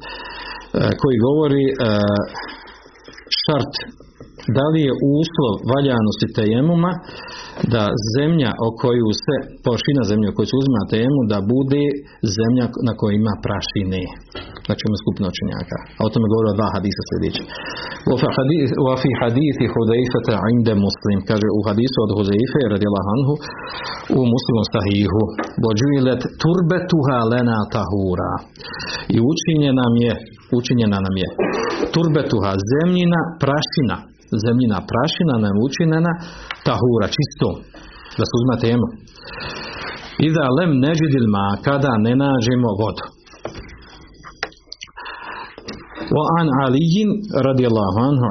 koji govori e, šart da li je uslov valjanosti tejemuma da zemlja o koju se, površina zemlje o kojoj se uzima temu, da bude zemlja na kojoj ima prašine. Znači ima skupina učenjaka. A o tome govori dva hadisa sljedeći. U afi hadithi Hudejfeta inde muslim. Kaže u hadisu od Hudejfe radijela Hanhu u muslimom sahihu. Bođuilet turbetuha lena tahura. I učinjena nam je učinjena nam je turbetuha zemljina prašina zemljina prašina nam učinjena tahura, čisto, da se uzma temu. I da lem neđidil ma, kada ne nađemo vodu. Wa an Alijin radijallahu anhu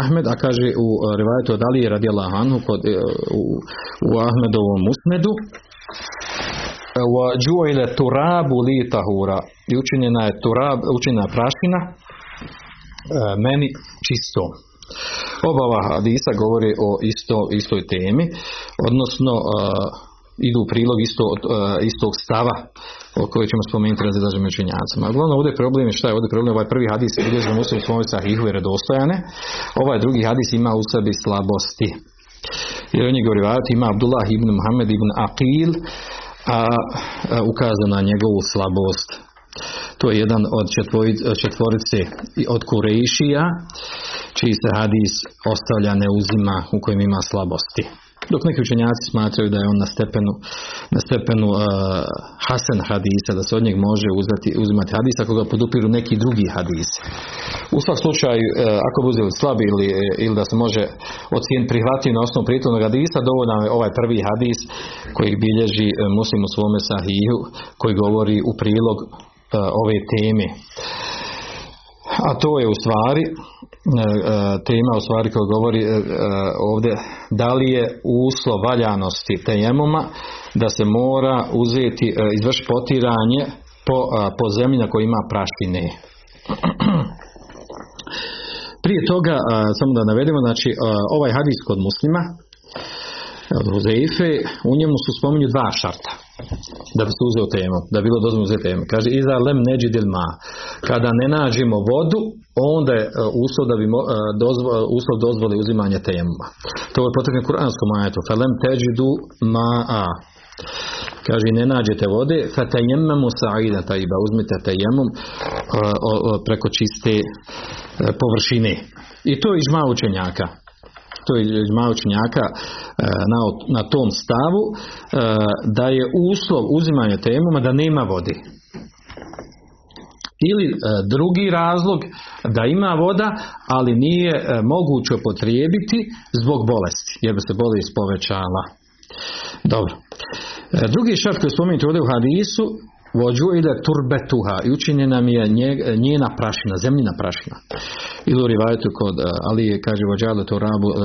Ahmed, a kaže u rivajetu od Ali radijallahu anhu kod, e, u, u Ahmedovom musnedu wa ju'ila turabu li tahura i učinjena je turab, učinjena prašina e, meni čistom. Oba ova hadisa govori o isto, istoj temi, odnosno uh, idu u prilog isto, uh, istog stava o kojoj ćemo spomenuti razilaženim učenjacima. Uglavnom ovdje je problem šta je ovdje problem, ovaj prvi hadis bilježi u svojim svojim sahihu i redostojane, ovaj drugi hadis ima u sebi slabosti. Jer on je ima Abdullah ibn Muhammed ibn Aqil, a, a ukazano na njegovu slabost. To je jedan od četvorice od Kurejšija, čiji se hadis ostavlja, ne uzima, u kojem ima slabosti. Dok neki učenjaci smatraju da je on na stepenu, na stepenu uh, Hasan hadisa, da se od njeg može uzeti, uzimati hadis ako ga podupiru neki drugi hadis. U svakom slučaju, uh, ako bi slabi ili, ili da se može ocijeniti prihvatiti na osnovu prijetlovnog hadisa, dovoljno je ovaj prvi hadis koji bilježi uh, muslim u svome sahihu, koji govori u prilog uh, ove teme. A to je u stvari e, e, tema u stvari koja govori e, ovdje da li je uslov valjanosti tejemuma da se mora uzeti, izvršiti potiranje po, po zemlji na kojoj ima prašine. Prije toga, samo da navedemo, znači ovaj hadis kod muslima, od Huzeife, u njemu su spominju dva šarta da bi se uzeo temu, da bi bilo dozvoljeno uzeti temu. Kaže, iza lem neđidil ma. Kada ne nađemo vodu, onda je e, uslov da bi e, dozvo, e, uslov dozvoli uzimanje tejemuma. To je potrebno kuranskom ajetu. Felem teđidu ma a. Kaže, ne nađete vode, fatajemmemu sa'ida tajiba, uzmite tajemum preko čiste površine. I to je ižma učenjaka. To je malo učenjaka na, na tom stavu, da je uslov uzimanja temuma da nema vode. Ili drugi razlog da ima voda, ali nije moguće upotrijebiti zbog bolesti, jer bi se bolest povećala. Dobro. Drugi šart koji spomenuti ovdje u hadisu Vođu ide turbetuha i učinjena mi je njena prašina, zemljina prašina. Ili u rivajetu kod uh, Ali kaže vođale to rabu, uh,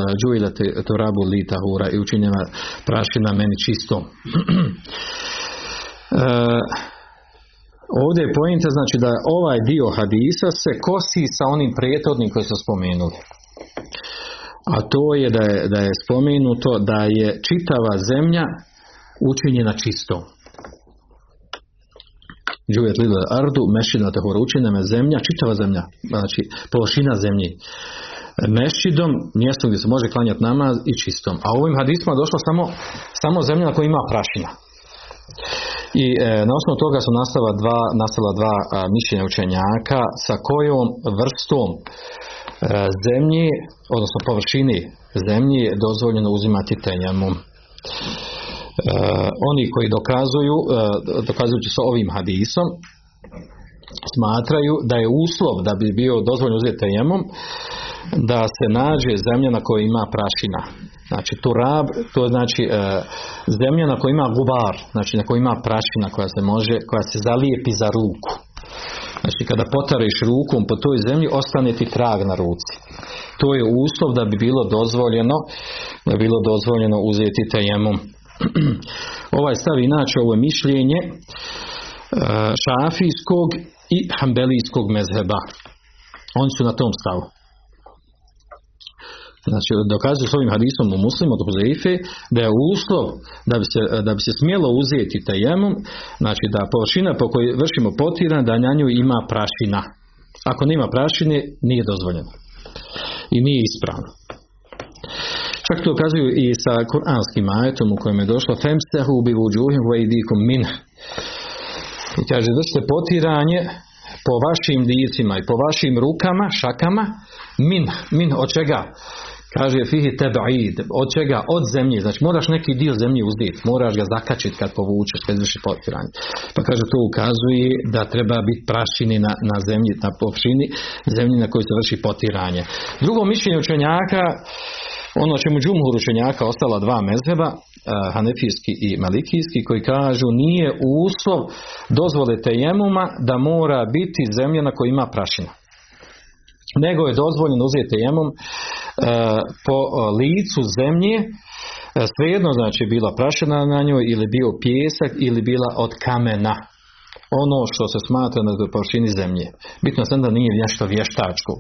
to rabu lita hura i učinjena prašina meni čisto. uh, ovdje je pojenta znači da ovaj dio hadisa se kosi sa onim prethodnim koji su spomenuli. A to je da je, da je spomenuto da je čitava zemlja učinjena čistom. Džuvet lila ardu, mešina tehora učinjena zemlja, čitava zemlja, znači površina zemlje. Mešidom, mjesto gdje se može klanjati namaz i čistom. A ovim hadisma je došlo samo, samo zemlja na kojoj ima prašina. I e, na osnovu toga su nastala dva, nastala dva a, mišljenja učenjaka sa kojom vrstom e, zemlje, odnosno površini zemlje je dozvoljeno uzimati tenjamom. Uh, oni koji dokazuju, uh, dokazujući sa ovim hadisom, smatraju da je uslov da bi bio dozvoljeno uzeti tejemom da se nađe zemlja na kojoj ima prašina. Znači turab, to znači uh, zemlja na kojoj ima gubar, znači na kojoj ima prašina koja se može, koja se zalijepi za ruku. Znači kada potariš rukom po toj zemlji ostane ti trag na ruci. To je uslov da bi bilo dozvoljeno da bi bilo dozvoljeno uzeti tejemom. ovaj stav inače ovo je mišljenje e, šafijskog i hambelijskog mezheba. Oni su na tom stavu. Znači, dokazuju s ovim hadisom u muslimu od Huzeife da je uslov da bi se, da bi se smjelo uzeti tajemom, znači da površina po kojoj vršimo potiran, da na nju ima prašina. Ako nema prašine, nije dozvoljeno. I nije ispravno. Čak to ukazuju i sa kuranskim ajetom u kojem je došlo femsehu bi vuđuhim vajdikum min. I kaže vrste potiranje po vašim licima i po vašim rukama, šakama, min, min od čega? Kaže fihi tebaid, od čega? Od zemlje. Znači moraš neki dio zemlje uzeti, moraš ga zakačiti kad povučeš, kad vrši potiranje. Pa kaže to ukazuje da treba biti prašini na, na zemlji, na površini zemlji na kojoj se vrši potiranje. Drugo mišljenje učenjaka ono čemu džumhur učenjaka ostala dva mezheba, uh, hanefijski i malikijski, koji kažu nije uslov dozvole tejemuma da mora biti zemlja na kojoj ima prašina. Nego je dozvoljeno uzeti tejemum uh, po licu zemlje, svejedno znači bila prašina na njoj ili bio pjesak ili bila od kamena ono što se smatra na površini zemlje. Bitno sam da nije nešto vještačko,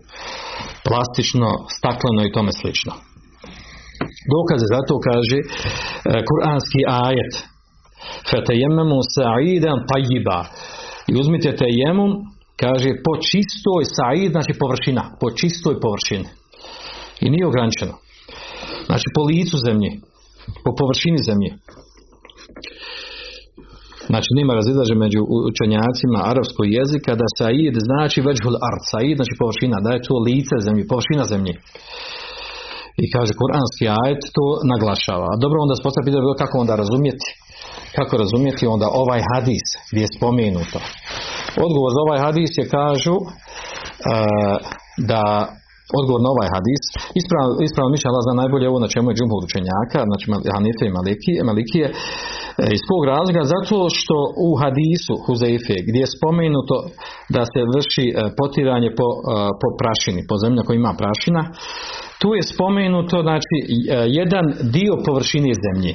plastično, stakleno i tome slično. Dokaze za to kaže e, kuranski ajet. Fetejememu sa'idan tajiba i uzmite tejemum kaže po čistoj sa'id znači površina po čistoj površini. I nije ograničeno. Znači po licu zemlje po površini zemlje. Znači nema razilaže među učenjacima arapskog jezika da said znači veđhul art, said znači površina, da je to lice zemlje, površina zemlje. I kaže kuranski ajet to naglašava. A dobro onda se postavlja pitanje kako onda razumjeti? Kako razumjeti onda ovaj hadis gdje je spomenuto? Odgovor za ovaj hadis je kažu uh, da odgovor na ovaj hadis. Ispravno, ispravno mišlja Allah zna najbolje ovo na čemu je džumhur učenjaka znači Hanife i Malikije, Malikije. E, iz kog razloga zato što u hadisu Huzeife gdje je spomenuto da se vrši e, potiranje po, e, po prašini po zemlji koja ima prašina tu je spomenuto znači jedan dio površine zemlje.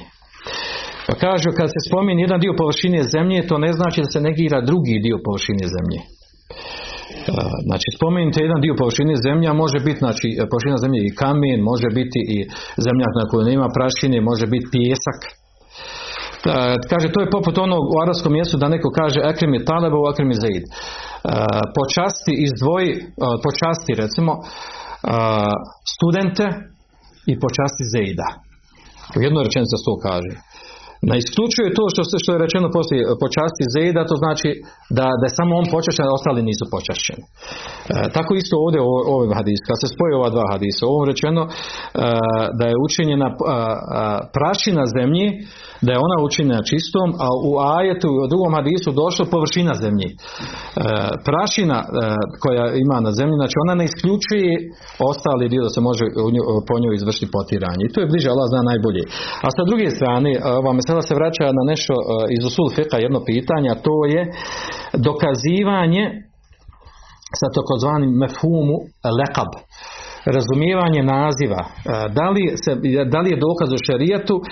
Pa kažu kad se spomeni jedan dio površine zemlje to ne znači da se negira drugi dio površine zemlje Znači, spomenite jedan dio površine zemlja, može biti, znači, površina zemlje i kamen, može biti i zemlja na kojoj nema prašine, može biti pijesak. Kaže, to je poput onog u arabskom mjestu da neko kaže ekrim je taleba u ekrim je zaid. Počasti izdvoji, počasti recimo, studente i počasti zejda. U jednoj rečenici se to kaže. Ne isključuje to što, što je rečeno poslije počasti zeda, to znači da, da je samo on počašćen, a ostali nisu počašćeni. E, tako isto ovdje u ovim hadisu, kad se spoje ova dva hadisa, ovom rečeno e, da je učinjena prašina zemlji, da je ona učinjena čistom, a u ajetu u drugom hadisu došlo površina zemlji. E, prašina koja ima na zemlji, znači ona ne isključuje ostali dio da se može po njoj izvršiti potiranje. I to je bliže Allah zna najbolje. A sa druge strane, ova sada se vraća na nešto e, iz usul fika jedno pitanje, a to je dokazivanje sa takozvanim mefhumu lekab razumijevanje naziva. E, da li, se, da li je dokaz u šerijetu e,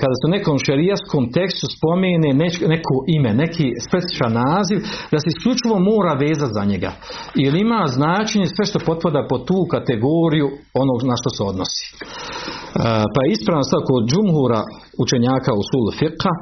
kada se u nekom šerijaskom tekstu spomene neko ime, neki specifičan naziv, da se isključivo mora vezati za njega. Ili ima značenje sve što potpada po tu kategoriju onog na što se odnosi. Pa je ispravno sad kod džumhura učenjaka u sulu fiqha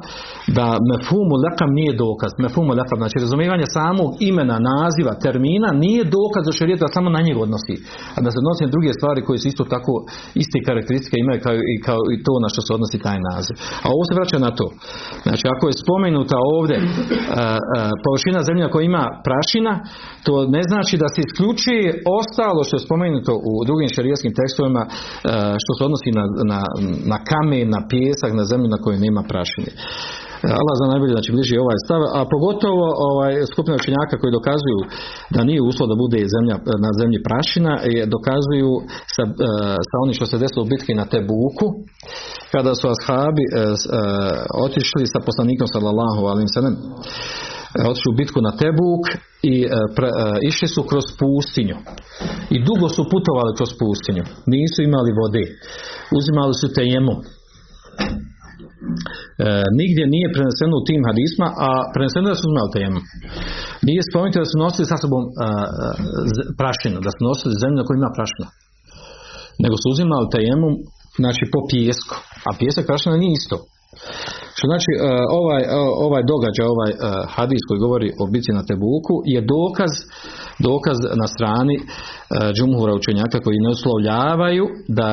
da mefumu lekam nije dokaz. Mefumu lekam, znači razumijevanje samog imena, naziva, termina nije dokaz za šarijet da samo na njega odnosi. A da se odnosi na druge stvari koje su isto tako iste karakteristike imaju kao i, kao i to na što se odnosi taj naziv. A ovo se vraća na to. Znači ako je spomenuta ovdje površina zemlja koja ima prašina, to ne znači da se isključuje ostalo što je spomenuto u drugim šarijetskim tekstovima što se odnosi na, na, na kamen, na pjesak, na zemlju na kojoj nema prašine. Allah zna najbolje znači bliži ovaj stav, a pogotovo ovaj skupina učenjaka koji dokazuju da nije uslov da bude zemlja, na zemlji prašina, je, dokazuju sa, e, sa onim što se desilo u bitki na Tebuku, kada su ashabi e, e, otišli sa poslanikom sallallahu alaihi sallam otišli u bitku na Tebuk i pre, išli su kroz pustinju. I dugo su putovali kroz pustinju. Nisu imali vode. Uzimali su tejemu E, nigdje nije preneseno u tim hadisma, a preneseno da su uzmali temu. Nije spomenuto da su nosili sa sobom e, prašinu, da su nosili zemlju koja ima prašinu. Nego su uzimali temu, znači po pijesku. A pijesak prašina nije isto. Što znači e, ovaj, ovaj događaj, ovaj hadis koji govori o bici na Tebuku je dokaz dokaz na strani džumhura učenjaka koji ne uslovljavaju da,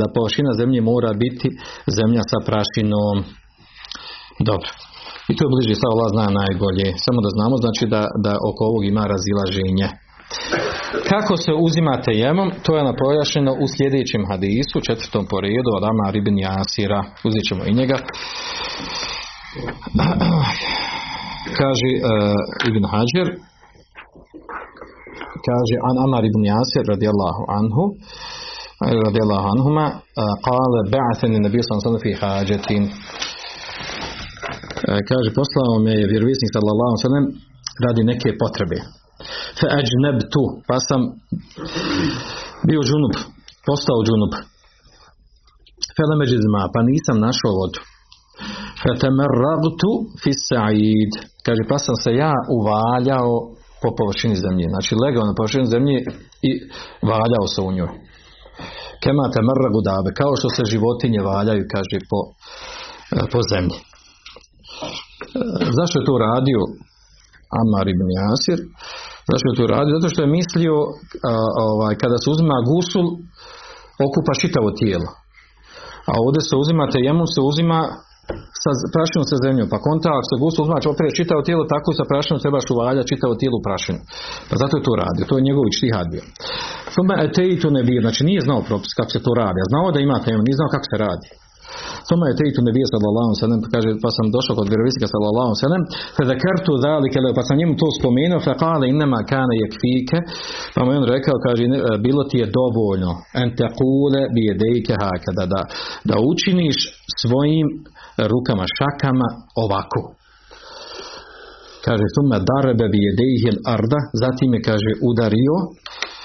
da površina zemlje mora biti zemlja sa prašinom. Dobro. I to je bliže sa Allah zna najbolje. Samo da znamo znači da, da oko ovog ima razilaženje. Kako se uzimate jemom, to je napojašeno u sljedećem hadisu, četvrtom po redu, od Amar ibn Jasira. Uzet ćemo i njega. Kaže uh, Ibn Hajar, kaže An Amar ibn Jasir radijallahu anhu, radijallahu anhuma, kale ba'athani nabi sallallahu fi hađetin. E, kaže poslao me je vjerovisnik sallallahu sallam radi neke potrebe fa tu pa sam bio džunub postao džunub zma pa nisam našao vodu. Fa tamarragtu fi sa'id. Kaže pa sam se ja uvaljao po površini zemlje. Znači legao na površini zemlje i valjao se u njoj. Kema tamarragu dabe kao što se životinje valjaju kaže po, e, po zemlji. Zašto je to radio Amar ibn Jasir? Zašto je to radio? Zato što je mislio ovaj, kada se uzima gusul okupa čitavo tijelo. A ovdje se uzima tejemum se uzima sa prašinom sa zemljom. Pa konta ako se gusul uzma opet čitavo tijelo, tako sa prašinom trebaš uvaljati čitavo tijelo u prašinu. Pa zato je to radio. To je njegovi štihad bio. Tome to ne bio. Znači nije znao propis kako se to radi. A znao da ima tejemum, nije znao kako se radi. Toma je tejtu nebija sallallahu sallam, kaže, pa sam došao kod vjerovisnika sallallahu sallam, fa zakartu zalike, pa sam njemu to spomenuo, fa kale innama kane yakfike, pa mu on rekao, kaže, bilo ti je dovoljno, en kule bi jedejke hakada, da, da učiniš svojim rukama, šakama ovako. Kaže, tuma darebe bi jedejhil arda, zatim je, kaže, udario E,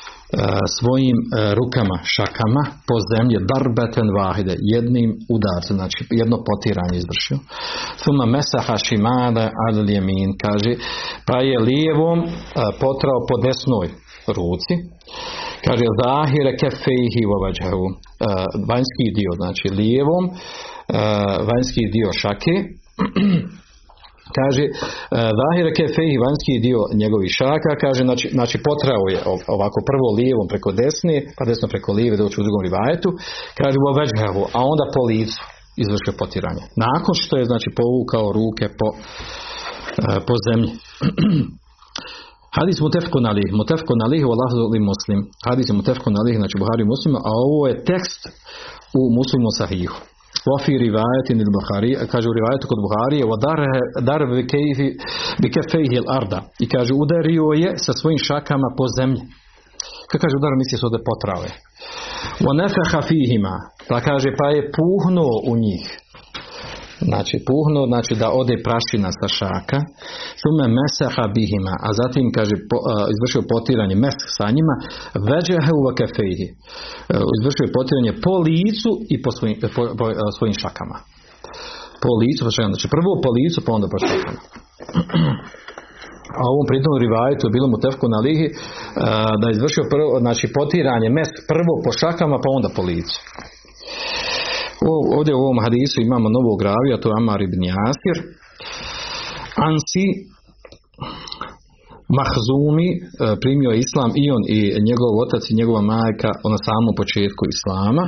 svojim e, rukama, šakama po zemlji darbeten vahide, jednim udarcem, znači jedno potiranje izvršio. Suma mesaha šimada al jemin, kaže, pa je lijevom e, potrao po desnoj ruci, kaže, zahire kefejhi vovađahu, vanjski dio, znači lijevom, vanjski dio šake, Kaže, Zahire kefehi, vanjski dio njegovih šaka, kaže, znači, znači potrao je ovako prvo lijevom preko desne, pa desno preko lijeve doći u drugom rivajetu, kaže, a onda po licu. izvršio potiranje. Nakon što je znači povukao ruke po, po zemlji. Hadis mutefkun alih, mutefkun alih wa li muslim. Hadis je mutefkun znači Buhari muslim, a ovo je tekst u muslimu sahihu. Il Buhari, kaže u rivajetu kod Buharije, dar bi kefejhi il arda. I kaže udario je sa svojim šakama po zemlji. Kako kaže udar misli se ovdje potrave. Wa nefeha fihima. Pa kaže pa je puhnuo u njih. Znači puhnuo, znači da ode prašina sa šaka. Sume meseha bihima. A zatim kaže po, izvršio potiranje mes sa njima. Veđehe u kefejhi. Izvršio potiranje po licu i po svojim, po, po, svojim šakama. Po licu, pa znači prvo po licu, pa onda po šakama. a ovom pritom rivajetu je bilo mu tefko na lihi da je izvršio prvo, znači potiranje mes prvo po šakama pa onda po licu. Ovdje u ovom hadisu imamo novog ravija, to je Amar ibn Jasir. Ansi Mahzumi e, primio islam i on i njegov otac i njegova majka na samom početku islama,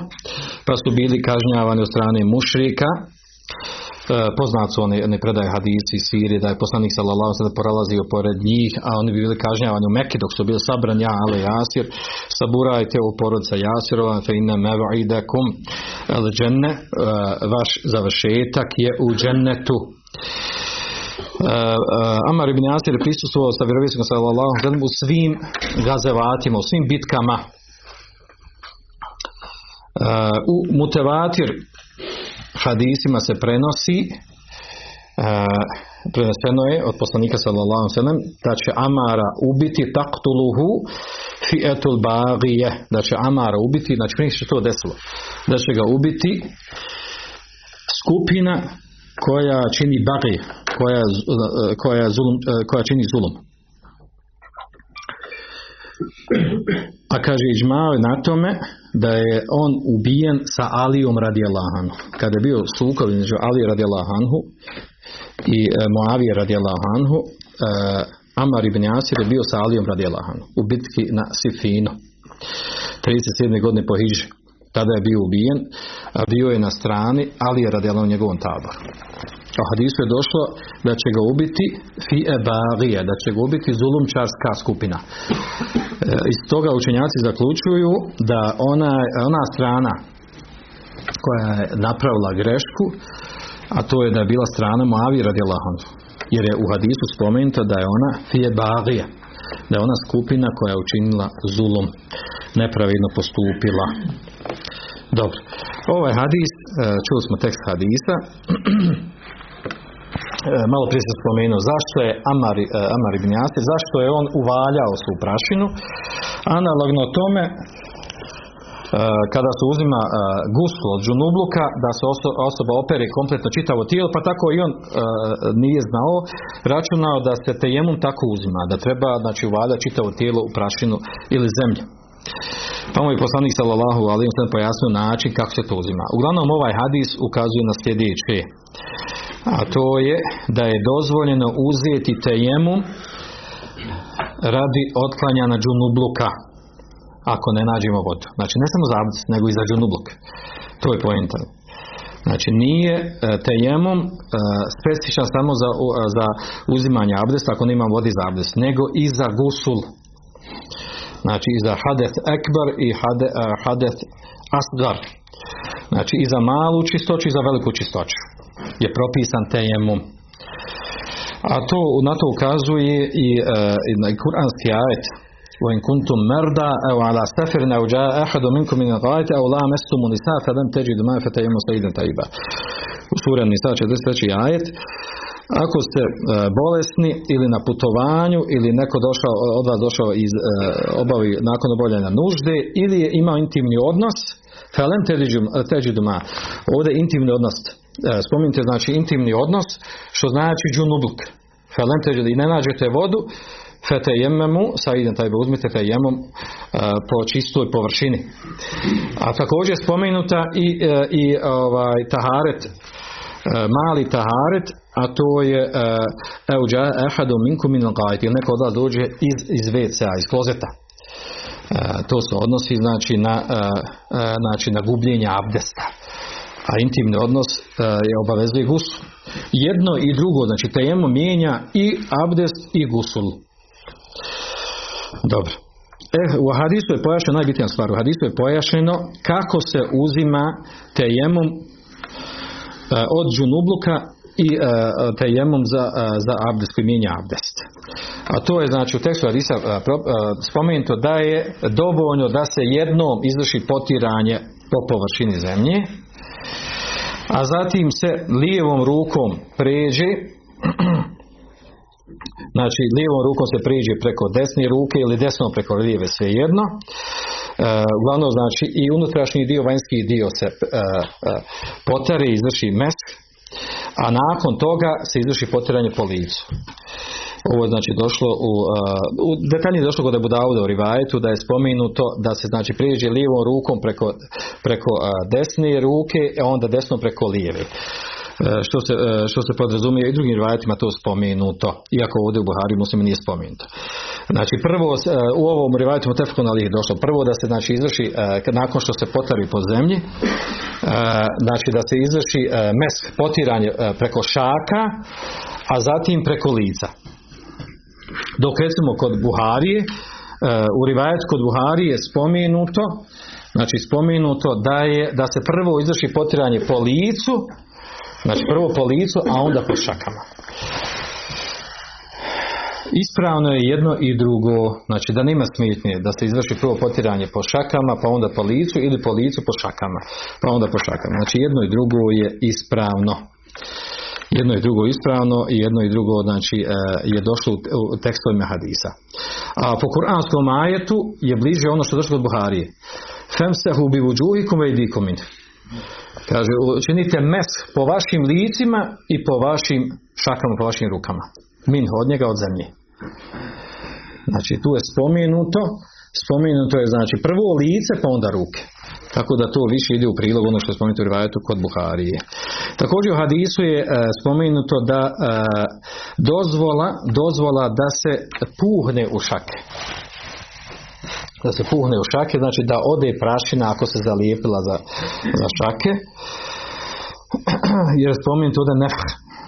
pa su bili kažnjavani od strane mušrika poznat su oni, oni predaje hadisi Sirije da je poslanik sallallahu sallam prolazio pored njih, a oni bi bili kažnjavani u Mekke dok su bili sabran ja, ale Jasir, saburajte u porodca Jasirova, fe inna meva'idakum al dženne, e, vaš završetak je u džennetu. Uh, Amar ibn Jasir je prisustvovao sa vjerovisom sallallahu u svim gazevatima, u svim bitkama. U mutevatir hadisima se prenosi uh, preneseno je od poslanika sallallahu sallam da će Amara ubiti taktuluhu fi etul bagije da će Amara ubiti znači prije što to desilo da će ga ubiti skupina koja čini bagi koja, koja, zulum, koja čini zulum a kaže Iđmao na tome da je on ubijen sa Alijom radi Allahanhu. Kada je bio sukob između Ali radi Allahanhu i e, Moavije radi Allahanhu, e, Amar ibn Jasir je bio sa Alijom radi Allahanhu u bitki na Sifinu. 37. godine po Hiži. Tada je bio ubijen, a bio je na strani Ali radi Allah u njegovom taboru. A hadisu je došlo da će ga ubiti fi ebagije, da će ga ubiti zulumčarska skupina. E, iz toga učenjaci zaključuju da ona, ona strana koja je napravila grešku, a to je da je bila strana Moavi radi Allahandu. Jer je u hadisu spomenuto da je ona fi ebagije, da je ona skupina koja je učinila zulum, nepravedno postupila. Dobro. Ovaj hadis, e, čuli smo tekst hadisa, malo prije sam spomenuo zašto je Amar, e, Amar ibn Jasir, zašto je on uvaljao svu prašinu? Analogno tome e, kada se uzima guslo od džunubluka da se osoba opere kompletno čitavo tijelo pa tako i on nije znao računao da se tejemum tako uzima da treba znači uvaljati čitavo tijelo u prašinu ili zemlju. Pa mu je poslanik sallallahu alaihi pojasnio način kako se to uzima. Uglavnom ovaj hadis ukazuje na sljedeće a to je da je dozvoljeno uzeti tejemu radi otklanjanja džunubluka ako ne nađemo vodu. Znači ne samo za abdest, nego i za džunubluk. To je pojenta. Znači nije e, tejemom e, specifičan samo za, za uzimanje abdesta ako nema vodi za abdest, nego i za gusul. Znači i za hadeth ekbar i hade, e, hadeth asgar. Znači i za malu čistoću i za veliku čistoću je propisan tejemum. A to na to ukazuje i, uh, i kuranski ajet وإن كنتم مرضى أو على سفر أو جاء أحد منكم من الغائط أو لامستم النساء فلم تجدوا ماء فتيمموا سيدا طيبا u sura Nisa 43. ajet ako ste uh, bolesni ili na putovanju ili neko došao, od vas došao iz, uh, obavi nakon obavljanja nužde ili je imao intimni odnos felem teđu duma ovdje intimni odnos E, spominjete znači intimni odnos, što znači džunubluk. Felem i ne nađete vodu, fete jememu, sa idem taj uzmite te jemom e, po čistoj površini. A također spomenuta i, e, i ovaj, taharet, mali taharet, a to je euđa ehadu minku min ili neko od dođe iz, iz WC-a, iz klozeta. To se odnosi znači na, znači na gubljenje abdesta a intimni odnos e, je obavezuje gusul. Jedno i drugo, znači tejemo mijenja i abdest i gusul. Dobro. E, u hadisu je pojašnjeno, najbitnija stvar, u hadisu je pojašnjeno kako se uzima tejemom e, od džunubluka i uh, tejemom za, za abdest koji mijenja abdest. A to je znači u tekstu Hadisa spomenuto da je dovoljno da se jednom izvrši potiranje po površini zemlje, a zatim se lijevom rukom pređe znači lijevom rukom se pređe preko desne ruke ili desnom preko lijeve svejedno. E, uglavnom znači i unutrašnji dio vanjski dio se e, e, potare izvrši mesk a nakon toga se izvrši potiranje po licu ovo je znači došlo u, u detaljnije došlo kod Abu u Rivajetu da je spomenuto da se znači prijeđe lijevom rukom preko, preko desne ruke, a onda desnom preko lijeve. Što se, što se podrazumije i drugim rivajetima to spomenuto, iako ovdje u Buhari muslim nije spomenuto. Znači prvo u ovom rivajetu Mutefkun Ali je došlo prvo da se znači izvrši nakon što se potari po zemlji znači da se izvrši mesk potiranje preko šaka a zatim preko lica dok recimo kod Buharije, e, u rivajet kod Buharije je spomenuto, znači spomenuto da, je, da se prvo izvrši potiranje po licu, znači prvo po licu, a onda po šakama. Ispravno je jedno i drugo, znači da nema smetnje da se izvrši prvo potiranje po šakama, pa onda po licu ili po licu po šakama, pa onda po šakama. Znači jedno i drugo je ispravno jedno i drugo ispravno i jedno i drugo znači e, je došlo u tekstovima hadisa. A po kuranskom ajetu je bliže ono što je došlo od Buharije. Femsehu bi vuđuhikum ve. Kaže, učinite mes po vašim licima i po vašim šakama, po vašim rukama. Min, od njega, od zemlje. Znači, tu je spomenuto, spomenuto je znači prvo lice, pa onda ruke. Tako da to više ide u prilog ono što je spomenuto u rivajetu kod Buharije. Također u hadisu je e, spomenuto da e, dozvola, dozvola da se puhne u šake. Da se puhne u šake, znači da ode prašina ako se zalijepila za, za šake. Jer spomenuto da ne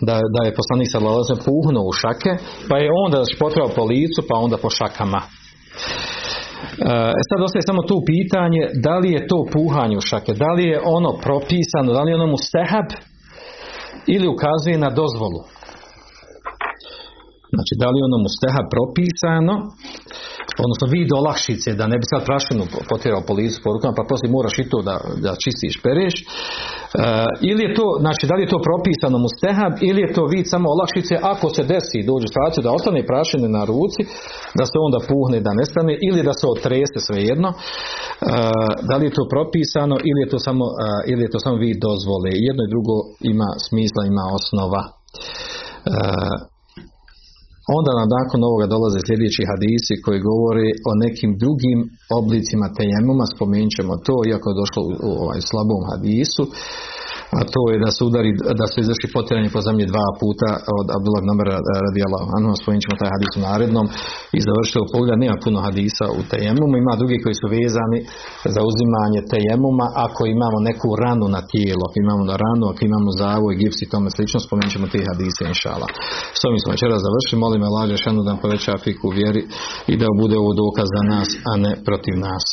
da, da je poslanik sa puhnuo u šake, pa je onda potrao po licu, pa onda po šakama. E, sad ostaje samo tu pitanje da li je to puhanje u šake, da li je ono propisano, da li je ono mu stehab ili ukazuje na dozvolu. Znači, da li ono mu stehab propisano odnosno vid olakšice da ne bi sad prašinu potjerao po licu porukama pa poslije moraš i to da, da čistiš pereš. E, ili je to znači da li je to propisano mu stehab ili je to vid samo olakšice ako se desi dođe situaciju da ostane prašine na ruci da se onda puhne da nestane ili da se otrese svejedno. E, da li je to propisano ili je to samo, e, ili je to samo vid dozvole. Jedno i drugo ima smisla ima osnova Onda nam nakon ovoga dolaze sljedeći hadisi koji govore o nekim drugim oblicima tejemuma, spomenut ćemo to, iako je došlo u, u ovaj slabom hadisu, a to je da se udari, da se izvrši potiranje po zemlji dva puta od Abdullah Namara radijallahu anhu, spomenut ćemo taj hadis u narednom i završite u nema puno hadisa u tejemumu, ima drugi koji su vezani za uzimanje tejemuma ako imamo neku ranu na tijelo, ako imamo na ranu, ako imamo zavoj, gips i tome slično, spomenut ćemo te hadise inšala. S ovim smo večeras završili, molim me lađe šanu da poveća fiku vjeri i da bude ovo dokaz za nas, a ne protiv nas.